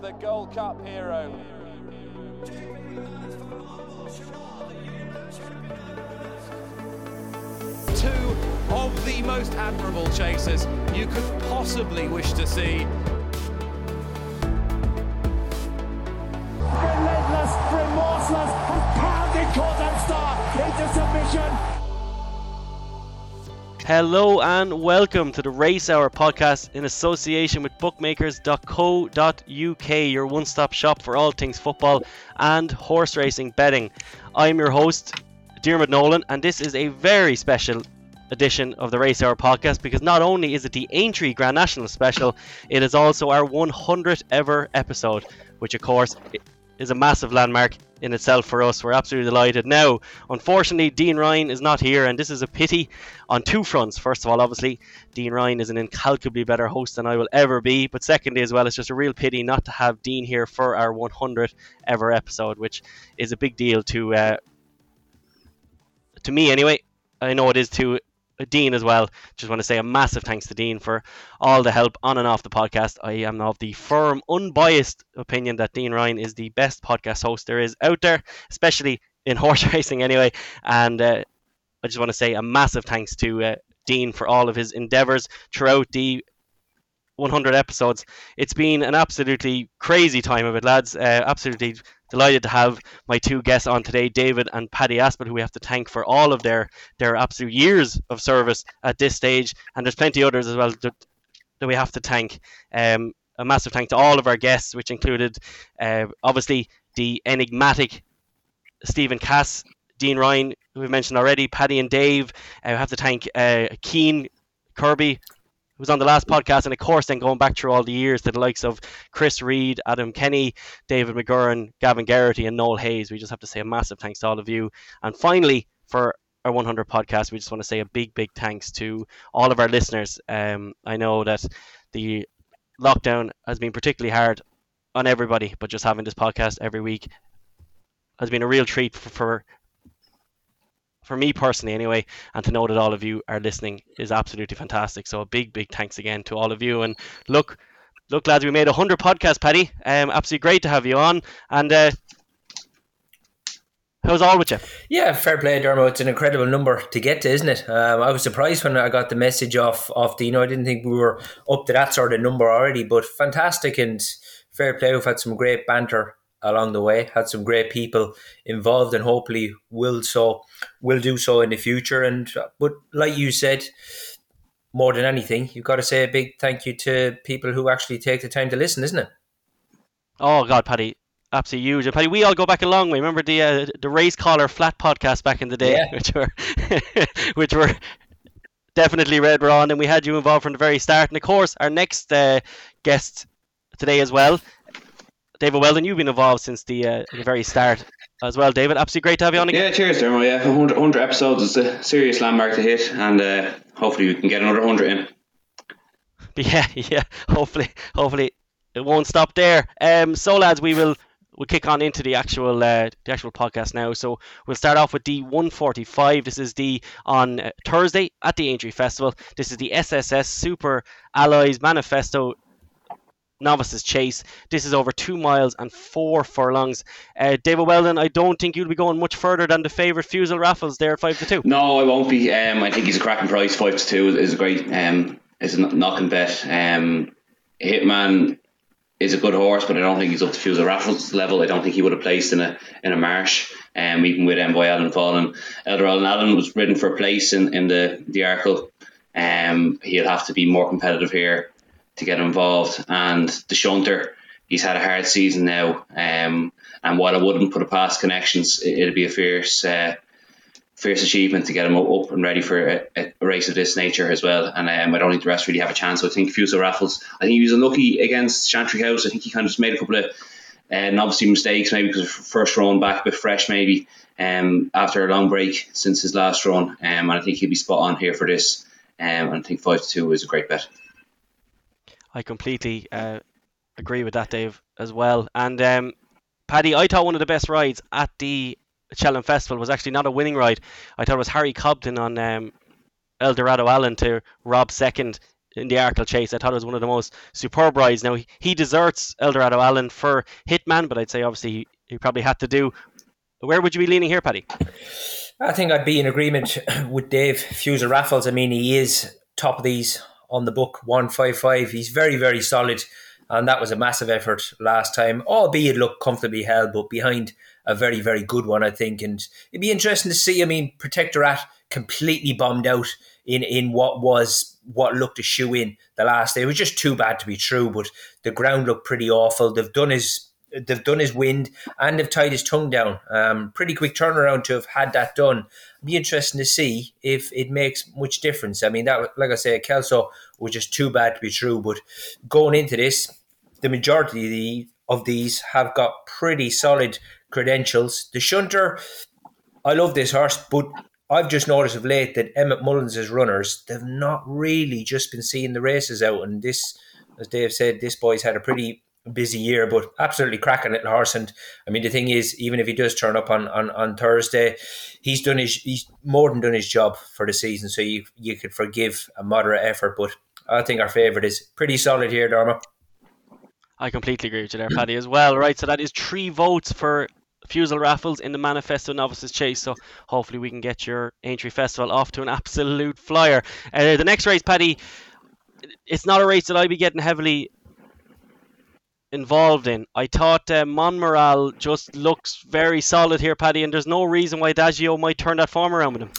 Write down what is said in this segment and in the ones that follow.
the Gold Cup hero. Two of the most admirable chasers you could possibly wish to see. Hello and welcome to the Race Hour podcast in association with bookmakers.co.uk, your one stop shop for all things football and horse racing betting. I'm your host, Dermot Nolan, and this is a very special edition of the Race Hour podcast because not only is it the Aintree Grand National special, it is also our 100th ever episode, which of course is a massive landmark in itself for us. We're absolutely delighted. Now, unfortunately, Dean Ryan is not here, and this is a pity on two fronts. First of all, obviously, Dean Ryan is an incalculably better host than I will ever be. But secondly, as well, it's just a real pity not to have Dean here for our 100th ever episode, which is a big deal to uh, to me anyway. I know it is to Dean as well. Just want to say a massive thanks to Dean for all the help on and off the podcast. I am of the firm, unbiased opinion that Dean Ryan is the best podcast host there is out there, especially in horse racing anyway. And uh, I just want to say a massive thanks to uh, Dean for all of his endeavours throughout the 100 episodes. It's been an absolutely crazy time of it, lads. Uh, absolutely delighted to have my two guests on today, David and Paddy Aspell, who we have to thank for all of their their absolute years of service at this stage. And there's plenty others as well that, that we have to thank. Um, a massive thank to all of our guests, which included uh, obviously the enigmatic Stephen Cass, Dean Ryan, who we've mentioned already, Paddy and Dave. I have to thank uh, Cian Kirby, was on the last podcast, and of course, then going back through all the years to the likes of Chris Reed, Adam Kenny, David McGurran, Gavin Garrity, and Noel Hayes. We just have to say a massive thanks to all of you. And finally, for our 100 podcast, we just want to say a big, big thanks to all of our listeners. Um, I know that the lockdown has been particularly hard on everybody, but just having this podcast every week has been a real treat for, for for me personally anyway, and to know that all of you are listening is absolutely fantastic. So a big, big thanks again to all of you. And look, look, lads, we made a hundred podcasts, Paddy. Um, absolutely great to have you on. And uh, how's all with you? Yeah, fair play, Dermo. It's an incredible number to get to, isn't it? Um, I was surprised when I got the message off off Dino. I didn't think we were up to that sort of number already, but fantastic and fair play. We've had some great banter along the way. Had some great people involved, and hopefully will so will do so in the future. And but like you said, more than anything, you've got to say a big thank you to people who actually take the time to listen, isn't it? Oh God, Paddy, absolutely huge. And Paddy, we all go back a long way. Remember the uh, the race collar flat podcast back in the day, Yeah. which were which were definitely red raw, and we had you involved from the very start. And of course, our next uh, guest today as well, David Weldon. You've been involved since the uh, the very start as well, David. Absolutely great to have you on again. Yeah, cheers, Dermo. Yeah, 100, 100 episodes is a serious landmark to hit, and uh, hopefully we can get another 100 in. Yeah, yeah. Hopefully, hopefully it won't stop there. Um, so lads, we will we'll kick on into the actual uh, the actual podcast now. So we'll start off with the 145. This is the on uh, Thursday at the Aintree Festival. This is the SSS Super Alloys Manifesto Novices Chase. This is over two miles and four furlongs. Uh, David Weldon, I don't think you'll be going much further than the favourite Fusil Raffles there at five to two. No, I won't be. Um, I think he's a cracking price. Five to two is a great. Um, is a knocking bet. Um, Hitman is a good horse, but I don't think he's up to Fusil Raffles level. I don't think he would have placed in a in a marsh. Um, even with Envoy Allen falling, Elder Allen Allen was ridden for a place in, in the the Arkle. Um, he'll have to be more competitive here to get involved. And the shunter, he's had a hard season now. Um, and while I wouldn't put it past connections, it, it'd be a fierce, uh, fierce achievement to get him up, and ready for a, a race of this nature as well. And um, I don't think the rest really have a chance. So I think Fusil Raffles, I think he was unlucky against Chantry House. I think he kind of just made a couple of uh, novice mistakes, maybe because first run back a bit fresh, maybe um, after a long break since his last run. Um, and I think he'll be spot on here for this. Um, and I think 5 to 2 is a great bet. I completely uh, agree with that, Dave, as well. And um, Paddy, I thought one of the best rides at the Cheltenham Festival was actually not a winning ride. I thought it was Harry Cobden on um, Eldorado Allen to rob second in the Arkle Chase. I thought it was one of the most superb rides. Now he deserts Eldorado Allen for Hitman, but I'd say obviously he, he probably had to do. Where would you be leaning here, Paddy? I think I'd be in agreement with Dave Fusil Raffles. I mean, he is top of these on the book, one five five. He's very very solid, and that was a massive effort last time. Albeit look comfortably held, but behind a very very good one, I think. And it'd be interesting to see. I mean, Protectorat completely bombed out in in what was what looked a shoe in the last day. It was just too bad to be true, but the ground looked pretty awful. They've done his they've done his wind and they've tied his tongue down. Um, pretty quick turnaround to have had that done. Be interesting to see if it makes much difference. I mean, that like I say, Kelso was just too bad to be true. But going into this, the majority of these have got pretty solid credentials. The shunter, I love this horse, but I've just noticed of late that Emmett Mullins' runners, they've not really just been seeing the races out. And this, as Dave said, this boy's had a pretty busy year, but absolutely cracking little horse. And I mean, the thing is, even if he does turn up on, on, on Thursday, he's done his he's more than done his job for the season. So you you could forgive a moderate effort, but I think our favourite is pretty solid here, Dharma. I completely agree with you there, Paddy, as well. Right, so that is three votes for Fusil Raffles in the Manifesto Novices Chase. So hopefully we can get your Aintree Festival off to an absolute flyer. Uh, the next race, Paddy, it's not a race that I'd be getting heavily involved in. I thought uh, Monmiral just looks very solid here, Paddy, and there's no reason why Adagio might turn that form around with him.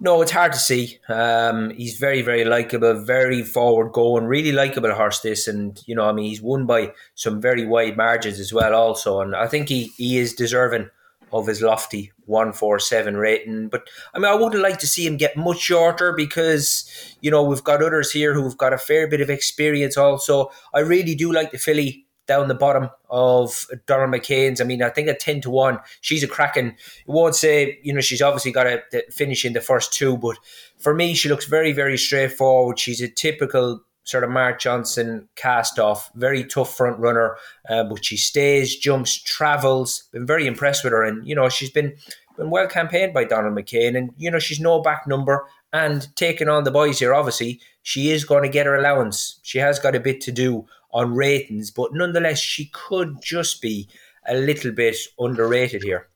No, it's hard to see. Um, he's very, very likable, very forward going, really likable horse. This, and you know, I mean, he's won by some very wide margins as well, also, and I think he he is deserving of his lofty one four seven rating. But I mean, I wouldn't like to see him get much shorter because you know we've got others here who've got a fair bit of experience. Also, I really do like the filly down the bottom of Donald McCain's. I mean, I think at 10 to 1, she's a cracking. I won't say, you know, she's obviously got to finish in the first two, but for me, she looks very, very straightforward. She's a typical sort of Mark Johnston cast off, very tough front runner, uh, but she stays, jumps, travels. Been very impressed with her, and you know she's been been well campaigned by Donald McCain, and you know she's no back number and taking on the boys here. Obviously, she is going to get her allowance. She has got a bit to do on ratings, but nonetheless, she could just be a little bit underrated here.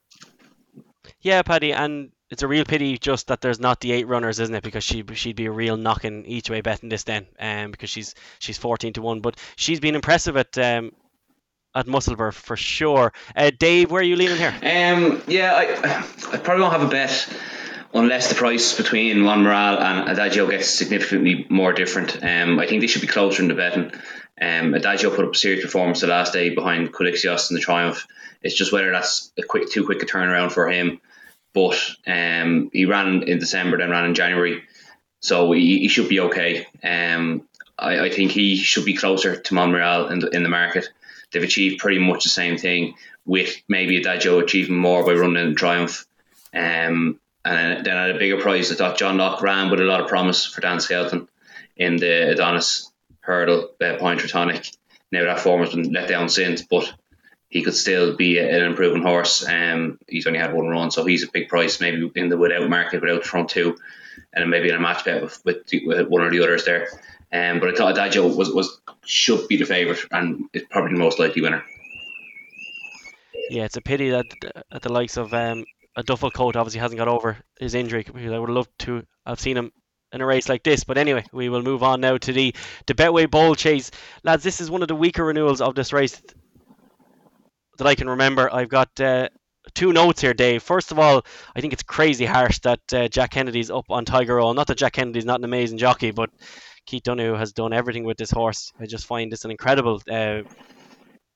Yeah, Paddy, and it's a real pity just that there's not the eight runners, isn't it? Because she she'd be a real knocking each way betting this then, um, because she's she's fourteen to one, but she's been impressive at um at Musselburgh for sure. Uh, Dave, where are you leaning here? Um, yeah, I I probably won't have a bet unless the price between Monmiral and Adagio gets significantly more different. Um, I think they should be closer in the betting. Um, Adagio put up a serious performance the last day behind Quilixios in the Triumph. It's just whether that's a quick, too quick a turnaround for him. But um, he ran in December, then ran in January, so he, he should be okay. Um, I, I, think he should be closer to Monmiral in the, in the market. They've achieved pretty much the same thing, with maybe Adagio achieving more by running in Triumph. Um, and then at a bigger price, I thought John Locke ran with a lot of promise for Dan Skelton in the Adonis hurdle uh, Point Tonic. Now that form has been let down since, but he could still be an improving horse. Um, he's only had one run, so he's a big price. Maybe in the without market, without front two, and maybe in a match bet with, with, with one or the others there. Um, but I thought Adagio was was should be the favourite and is probably the most likely winner. Yeah, it's a pity that at the likes of um, a Duffle Coat obviously hasn't got over his injury because I would love to have seen him in a race like this. But anyway, we will move on now to the the Betway Bowl Chase, lads. This is one of the weaker renewals of this race that I can remember. I've got. Uh, two notes here, Dave. First of all, I think it's crazy harsh that uh, Jack Kennedy's up on Tiger Roll. Not that Jack Kennedy's not an amazing jockey, but Keith Donoghue has done everything with this horse. I just find this an incredible uh,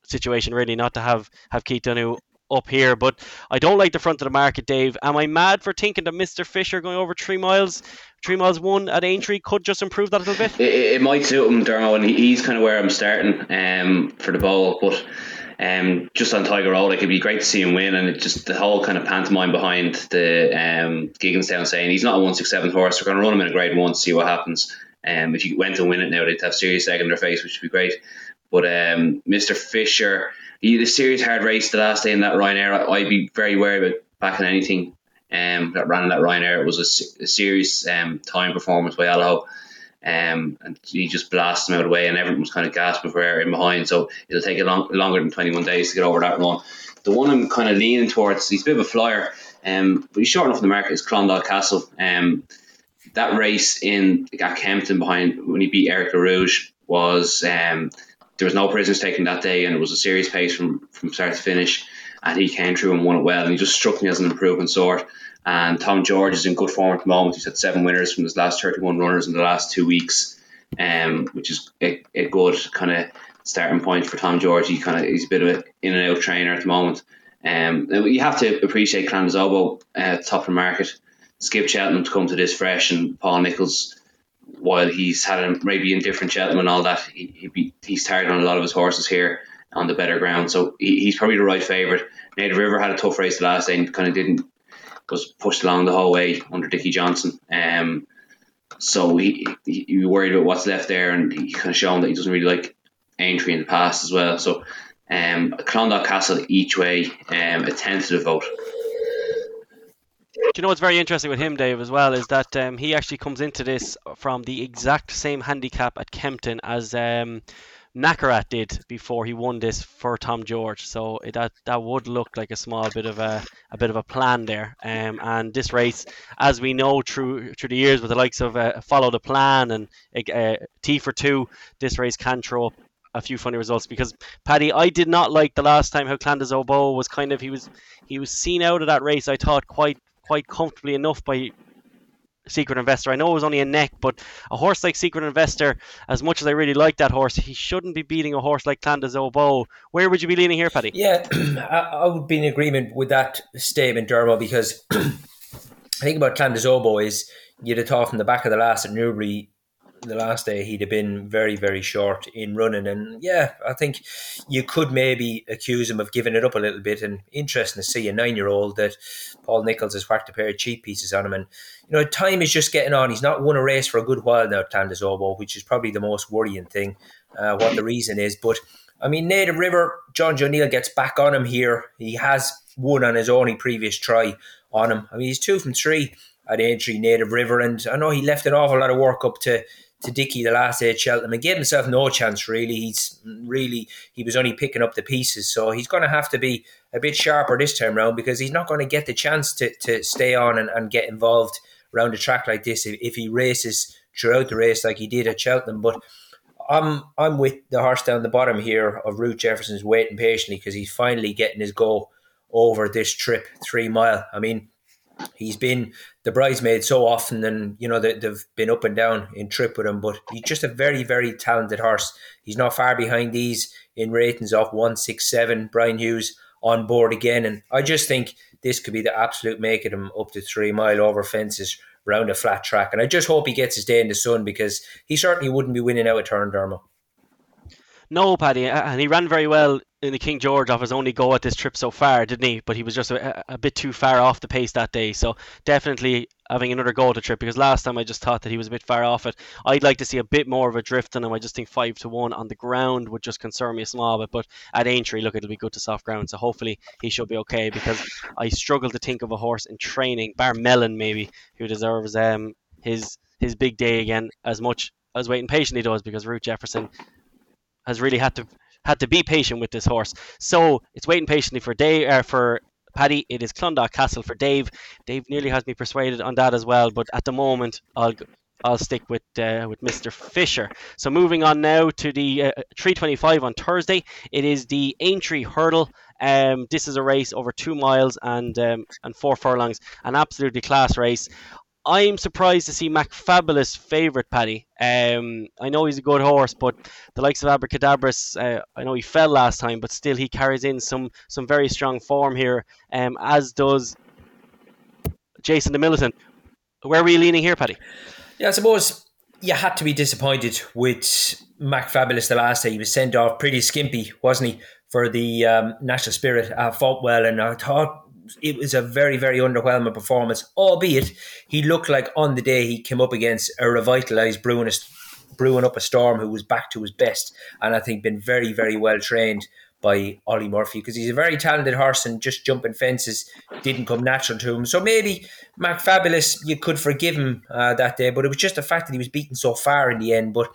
situation, really, not to have have Keith Donoghue up here. But I don't like the front of the market, Dave. Am I mad for thinking that Mr. Fisher going over three miles, three miles one at Aintree could just improve that a little bit? It, it might suit him, Dermo, and he's kind of where I'm starting um, for the ball. But um, just on Tiger Roll, like it'd be great to see him win, and it just the whole kind of pantomime behind the um, Gigginstown saying he's not a one six seven horse. We're going to run him in a grade one, see what happens. Um, if you went to win it now, they'd have serious egg in their face, which would be great. But um, Mr. Fisher, he had a serious hard race the last day in that Ryanair. I'd be very wary about backing anything um, that ran in that Ryanair. It was a, a serious um, time performance by Allaho. Um, and he just blasted him out of the way, and everyone was kind of gasping for air in behind. So it'll take a long, longer than 21 days to get over that run. The one I'm kind of leaning towards, he's a bit of a flyer, um, but he's short enough in the market, is Clondaw Castle. Um, that race in at Kempton behind when he beat Eric LaRouge was um, there was no prisoners taken that day, and it was a serious pace from from start to finish. And he came through and won it well, and he just struck me as an improving sort. And Tom George is in good form at the moment. He's had seven winners from his last 31 runners in the last two weeks, um, which is a, a good kind of starting point for Tom George. He kind of he's a bit of an in and out trainer at the moment. Um, you have to appreciate Clan Des Obeaux uh, top of the market. Skip Cheltenham to come to this fresh, and Paul Nicholls, while he's had a maybe indifferent Cheltenham and all that, he, be, he's tired on a lot of his horses here on the better ground. So he, he's probably the right favourite. Native River had a tough race the last day and kind of didn't was pushed along the whole way under Dickie Johnson. Um, so he, he, he worried about what's left there, and he kind of shown that he doesn't really like Aintree in the past as well. So um, Clondaw Castle each way, um, a tentative vote. Do you know what's very interesting with him, Dave, as well, is that um, he actually comes into this from the exact same handicap at Kempton as um, Nacarat did before he won this for Tom George. So that that would look like a small bit of a, a bit of a plan there. Um, and this race, as we know through through the years, with the likes of uh, Follow the Plan and uh, Tea For Two, this race can throw up a few funny results because Paddy, I did not like the last time how Clan Des Obeaux was kind of he was he was seen out of that race. I thought quite quite comfortably enough by Secret Investor. I know it was only a neck, but a horse like Secret Investor, as much as I really like that horse, he shouldn't be beating a horse like Clan Des Obeaux. Where would you be leaning here, Paddy? Yeah, I, would be in agreement with that statement, Dermo, because I think about Clan Des Obeaux is you'd have thought from the back of the last at Newbury the last day he'd have been very very short in running. And yeah i think you could maybe accuse him of giving it up a little bit. And interesting to see a nine year old that paul Nicholls has whacked a pair of cheekpieces on him. And you know time is just getting on. He's not won a race for a good while now Clan Des Obeaux which is probably the most worrying thing uh, what the reason is. But I mean, Native River, John O'Neill gets back on him here. He has won on his only previous try on him. I mean, he's two from three at Aintree, Native River, and I know he left an awful lot of work up to to Dicky the last day at Cheltenham and gave himself no chance really. He's really he was only picking up the pieces, so he's going to have to be a bit sharper this time round because he's not going to get the chance to, to stay on and, and get involved around a track like this if, if he races throughout the race like he did at Cheltenham. But I'm I'm with the horse down the bottom here of Ruth Jefferson's waiting patiently because he's finally getting his go over this trip three mile. I mean he's been the bridesmaid so often and you know they, have been up and down in trip with him but he's just a very very talented horse. He's not far behind these in ratings of 167 brian hughes on board again and i just think this could be the absolute make of him up to three mile over fences round a flat track and i just hope he gets his day in the sun because he certainly wouldn't be winning out a turn no, Paddy, and he ran very well in the King George off his only go at this trip so far, didn't he? But he was just a, a, bit too far off the pace that day. So definitely having another go at the trip because last time I just thought that he was a bit far off it. I'd like to see a bit more of a drift on him. I just think five to one on the ground would just concern me a small bit. But at Aintree, look, it'll be good to soft ground. So hopefully he should be okay because I struggle to think of a horse in training, bar Melon maybe, who deserves um his his big day again as much as waiting patiently does because Ruth Jefferson has really had to had to be patient with this horse. So it's waiting patiently for Dave uh, for Paddy. It is Clondaw Castle for Dave. Dave nearly has me persuaded on that as well, but at the moment I'll I'll stick with uh, with Mr. Fisher. So moving on now to the uh, 325 on Thursday. It is the Aintree Hurdle. Um, this is a race over two miles and um, and four furlongs, an absolutely class race. I'm surprised to see McFabulous favourite, Paddy. Um, I know he's a good horse, but the likes of Abracadabras, uh, I know he fell last time, but still he carries in some some very strong form here, um, as does Jason the Militant. Where were you leaning here, Paddy? Yeah, I suppose you had to be disappointed with McFabulous the last day. He was sent off pretty skimpy, wasn't he, for the um, National Spirit at Fontwell, and I thought it was a very, very underwhelming performance, albeit he looked like on the day he came up against a revitalised brewing, brewing up a storm who was back to his best and I think been very, very well trained by Ollie Murphy because he's a very talented horse and just jumping fences didn't come natural to him. So maybe McFabulous, you could forgive him uh, that day, but it was just the fact that he was beaten so far in the end. But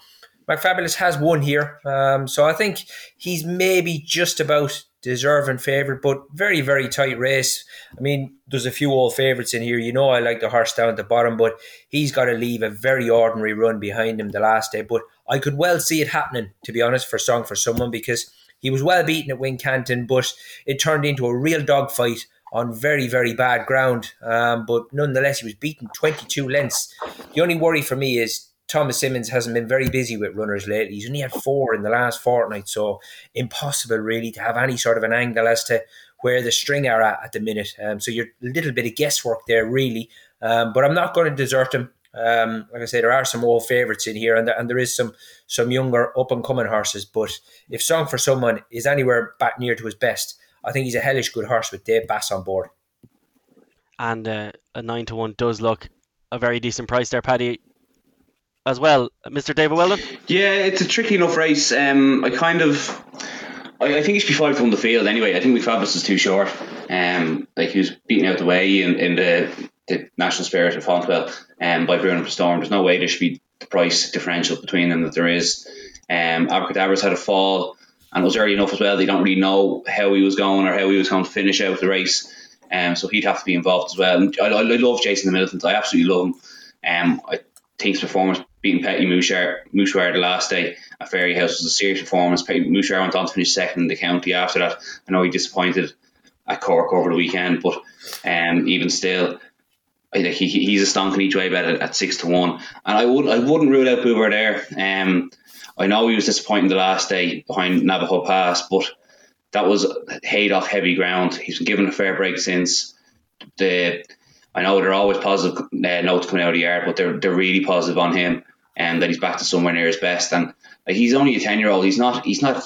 McFabulous has won here, um, so I think he's maybe just about deserving favourite, but very, very tight race. I mean, there's a few old favourites in here. You know, I like the horse down at the bottom, but he's got to leave a very ordinary run behind him the last day. But I could well see it happening, to be honest, for Song for Someone, because he was well beaten at Wincanton, but it turned into a real dogfight on very, very bad ground. Um, but nonetheless, he was beaten 22 lengths. The only worry for me is Thomas Simmons hasn't been very busy with runners lately. He's only had four in the last fortnight, so impossible really to have any sort of an angle as to where the string are at at the minute. Um, so you're a little bit of guesswork there, really. Um, but I'm not going to desert him. Um, like I say, there are some old favourites in here, and there, and there is some some younger up and coming horses. But if Song for Someone is anywhere back near to his best, I think he's a hellish good horse with Dave Bass on board. And uh, a nine to one does look a very decent price there, Paddy as well, Mr. David Weldon? Yeah, it's a tricky enough race. Um, I kind of, I, I think he should be five win the field anyway. I think McFabulous is too short. Um, like he was beaten out the way in, in the, the national spirit of Fontwell um, by Bruno Storm. There's no way there should be the price differential between them that there is. Um, Abracadabra's had a fall and it was early enough as well. They don't really know how he was going or how he was going to finish out the race. Um, so he'd have to be involved as well. I, I, I love Jason the Militant. I absolutely love him. Um, I think his performance beating Petit Mouchoir, the last day at Fairyhouse was a serious performance. Petit Mouchoir went on to finish second in the county after that. I know he disappointed at Cork over the weekend, but um, even still, I think he, he's a stonking each way bet at, at, six to one. And I would I wouldn't rule out Buveur D'Air. Um, I know he was disappointing the last day behind Navajo Pass, but that was Haydock heavy ground. He's been given a fair break since the I know they're always positive uh, notes coming out of the yard, but they're they're really positive on him and that he's back to somewhere near his best. And like he's only a ten year old. He's not he's not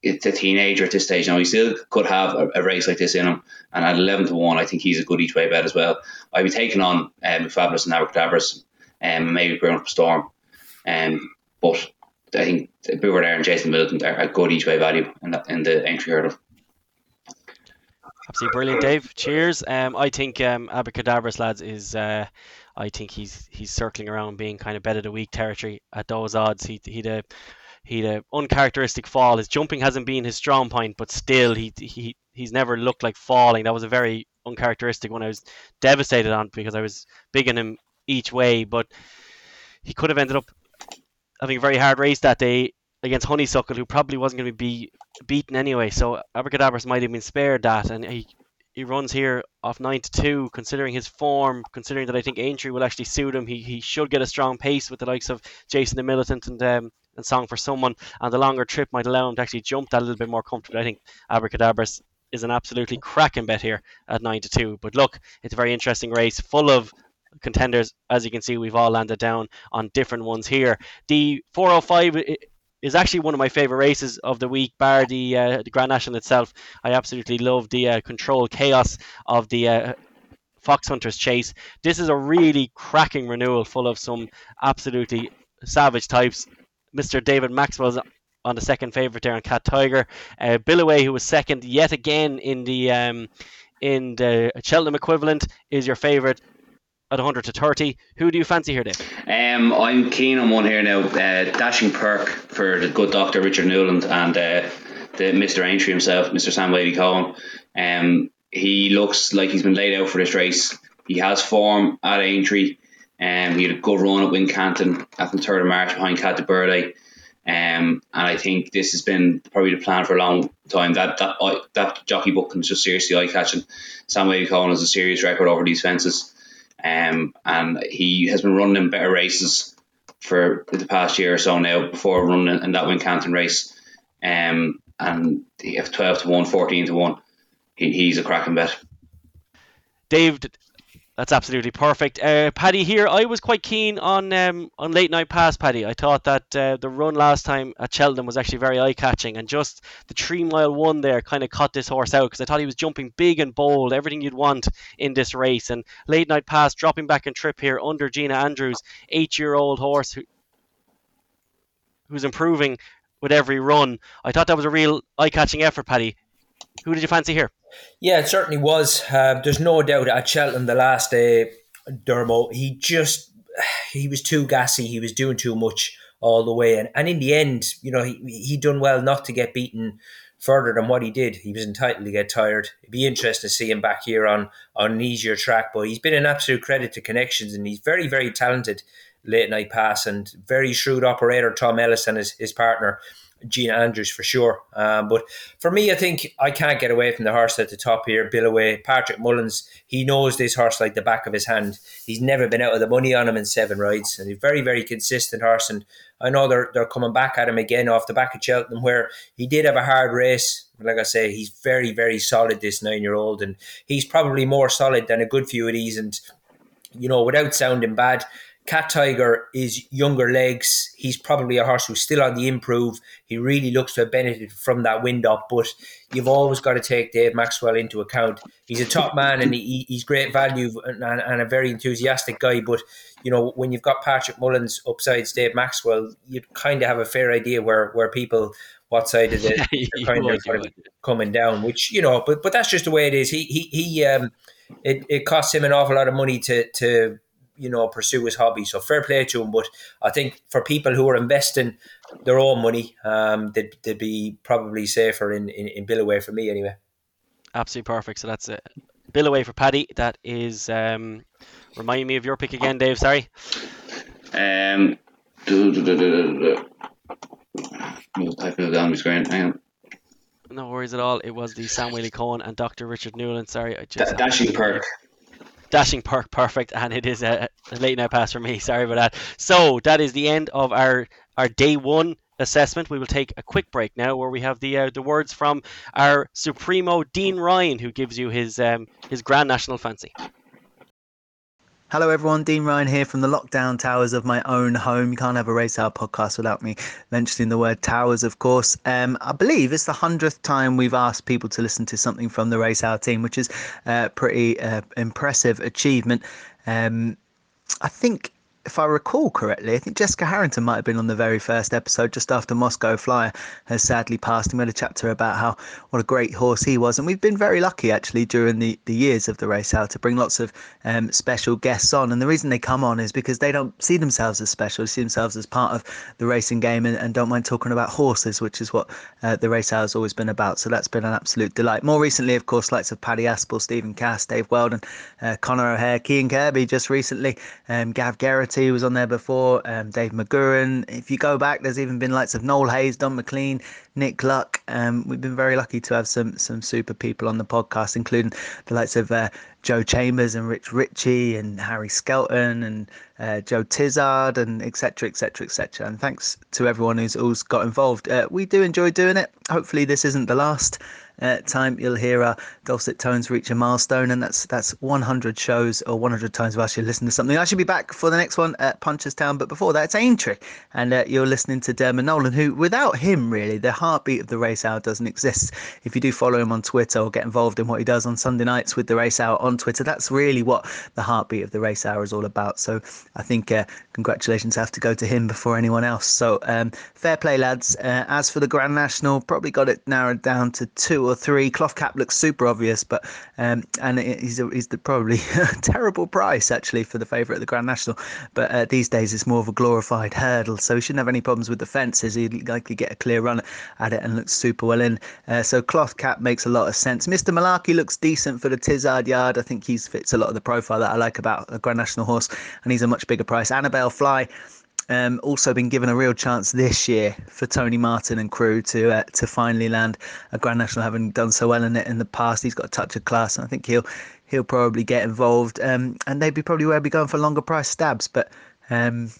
it's a teenager at this stage. Now he still could have a, a, race like this in him. And at eleven to one, I think he's a good each way bet as well. I'd be taking on um, Fabulous and Abracadabras and um, maybe Bruno Storm. Um, but I think Buveur D'Air and Jason Middleton are a good each way value in, the in the Aintree hurdle. Absolutely brilliant, Dave. Cheers. Um, I think um, Abracadabras lads is. Uh, I think he's he's circling around being kind of bet of the week territory at those odds. He he'd a he'd a uncharacteristic fall. His jumping hasn't been his strong point, but still he he he's never looked like falling. That was a very uncharacteristic one. I was devastated on because I was big on him each way, but he could have ended up having a very hard race that day against Honeysuckle, who probably wasn't going to be beaten anyway. So Abracadabras might have been spared that, and he he runs here off nine to two. Considering his form, considering that I think Aintree will actually suit him, he, he should get a strong pace with the likes of Jason the Militant and um, and Song for Someone, and the longer trip might allow him to actually jump that a little bit more comfortably. I think Abracadabras is an absolutely cracking bet here at nine to two. But look, it's a very interesting race, full of contenders. As you can see, we've all landed down on different ones here. The 405 is actually one of my favorite races of the week, bar the uh, the Grand National itself. I absolutely love the uh, control chaos of the uh, Fox Hunters Chase. This is a really cracking renewal, full of some absolutely savage types. Mr. David Maxwell's on the second favourite there on Cat Tiger. Uh, Billaway, who was second yet again in the um, in the Cheltenham equivalent, is your favourite at 100 to 30. Who do you fancy here, Dave? Um, I'm keen on one here now. Uh, Dashing Perk for the good doctor Richard Newland and uh, the Mr. Aintree himself, Mr. Sam Waley-Cohen. Um, he looks like he's been laid out for this race. He has form at Aintree. Um, he had a good run at Wincanton at the 3rd of March behind Cat de. Um, and I think this has been probably the plan for a long time. That that that jockey book is just seriously eye catching. Sam Waley-Cohen has a serious record over these fences. Um, and he has been running in better races for the past year or so now before running in that win, Wincanton race. Um, and if 12 to 1, 14 to 1. He, he's a cracking bet. Dave, that's absolutely perfect. Uh, Paddy here, I was quite keen on um, on Latenightpass, Paddy. I thought that uh, the run last time at Cheltenham was actually very eye catching, and just the three mile one there kind of caught this horse out because I thought he was jumping big and bold, everything you'd want in this race. And Latenightpass, dropping back in trip here under Gina Andrews, eight year old horse who, who's improving with every run. I thought that was a real eye-catching effort, Paddy. Who did you fancy here? Yeah, it certainly was. Uh, there's no doubt at Cheltenham the last day, Dermo, he just he was too gassy. He was doing too much all the way, and, and in the end, you know, he he done well not to get beaten further than what he did. He was entitled to get tired. It'd be interesting to see him back here on on an easier track, but he's been an absolute credit to connections, and he's very very talented Latenightpass and very shrewd operator. Tom Ellis and his his partner Gina Andrews for sure. Um, but for me, I think I can't get away from the horse at the top here, Billaway. Patrick Mullins, he knows this horse like the back of his hand. He's never been out of the money on him in seven rides, and he's very, very consistent horse. And I know they're they're coming back at him again off the back of Cheltenham, where he did have a hard race. Like I say, he's very, very solid. This nine year old, and he's probably more solid than a good few of these. And you know, without sounding bad, Cat Tiger is younger legs. He's probably a horse who's still on the improve. He really looks to have benefited from that wind up, but you've always got to take Dave Maxwell into account. He's a top man and he, he's great value and, and, a very enthusiastic guy. But you know, when you've got Patrick Mullins upsides Dave Maxwell, you kind of have a fair idea where where people what side of the kind of coming down. Which you know, but but that's just the way it is. He he he. Um, it, it costs him an awful lot of money to to you know pursue his hobby. So fair play to him. But I think for people who are investing their own money, um, they'd, they'd be probably safer in, in, in Billaway for me anyway. Absolutely perfect. So that's it. Billaway for Paddy. That is um, remind me of your pick again, Dave. Sorry. Um. I'll type it down my screen. Hang on. No worries at all. It was the Sam Waley-Cohen and Dr. Richard Newland. Sorry, I just D- dashing perk. Dashing Perk, perfect, and it is a, a late now pass for me. Sorry about that. So that is the end of our our day one assessment. We will take a quick break now, where we have the uh, the words from our supremo Dean Ryan, who gives you his um, his Grand National fancy. Hello, everyone. Dean Ryan here from the lockdown towers of my own home. You can't have a race hour podcast without me mentioning the word towers, of course. Um, I believe it's the hundredth time we've asked people to listen to something from the race hour team, which is a pretty uh, impressive achievement. Um, I think if I recall correctly, I think Jessica Harrington might have been on the very first episode just after Moscow Flyer has sadly passed. And we had a chapter about how what a great horse he was. And we've been very lucky actually during the, the years of the race out to bring lots of um, special guests on. And the reason they come on is because they don't see themselves as special, they see themselves as part of the racing game and, and don't mind talking about horses, which is what uh, the race hour has always been about. So that's been an absolute delight. More recently, of course, likes of Paddy Aspell, Stephen Cass, Dave Weldon, uh, Conor O'Hare, Cian Kirby just recently, um, Gav Geraghty he was on there before, um, Dave McGurran. If you go back, there's even been likes of Noel Hayes, Don McLean, Nick Luck. Um, we've been very lucky to have some some super people on the podcast, including the likes of uh, Joe Chambers and Rich Ricci and Harry Skelton and uh, Joe Tizzard and etc. etc. etc. And thanks to everyone who's who's got involved. Uh, we do enjoy doing it. Hopefully, this isn't the last uh, time you'll hear our dulcet tones reach a milestone, and that's that's 100 shows or 100 times of actually listen to something. I should be back for the next one at Punchestown, but before that, it's Aintree, and uh, you're listening to Dermot Nolan, who without him, really, the heartbeat of the race hour doesn't exist. If you do follow him on Twitter or get involved in what he does on Sunday nights with the race hour on Twitter, that's really what the heartbeat of the race hour is all about. So I think uh, congratulations have to go to him before anyone else. So um, fair play, lads. Uh, as for the Grand National, probably got it narrowed down to two or three. Cloth cap looks super obvious, but um, and he's a, he's the probably terrible price actually for the favourite at the Grand National. But uh, these days it's more of a glorified hurdle, so he shouldn't have any problems with the fences. He'd likely get a clear run at it and looks super well in. Uh, so cloth cap makes a lot of sense. Mr. Malarkey looks decent for the Tizzard yard. I think he fits a lot of the profile that I like about a Grand National horse, and he's a much bigger price. Anibale Fly um, also been given a real chance this year for Tony Martin and crew to uh, to finally land a Grand National, having done so well in it in the past. He's got a touch of class, and I think he'll he'll probably get involved. Um, and they'd be probably where be going for longer price stabs, but um,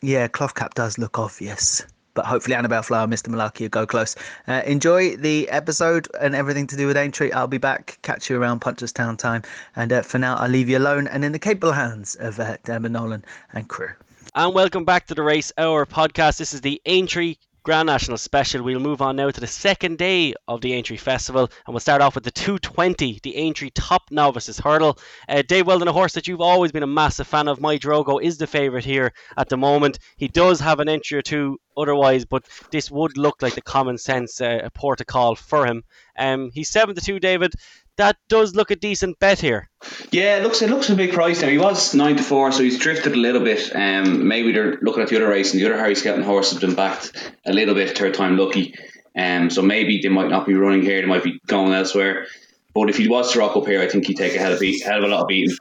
yeah, cloth cap does look obvious. But hopefully, Annabelle Flower, Mr. Malarkey will go close. Uh, enjoy the episode and everything to do with Aintree. I'll be back. Catch you around Punchestown time. And uh, for now, I'll leave you alone and in the capable hands of uh, Dermot Nolan and crew. And welcome back to the Race Hour podcast. This is the Aintree Grand National Special. We'll move on now to the second day of the Aintree Festival, and we'll start off with the 220, the Aintree Top Novices Hurdle. Uh, Dave Weldon, a horse that you've always been a massive fan of. My Drogo is the favourite here at the moment. He does have an entry or two otherwise, but this would look like the common sense uh, port call for him. Um, he's seven to two, David. That does look a decent bet here. Yeah, it looks it looks a big price. He was nine to four, so he's drifted a little bit. Um, maybe they're looking at the other race, and the other Harry Skelton horse has been backed a little bit, third time lucky. Um, so maybe they might not be running here; they might be going elsewhere. But if he was to rock up here, I think he'd take a hell of, beat, hell of a lot of beating.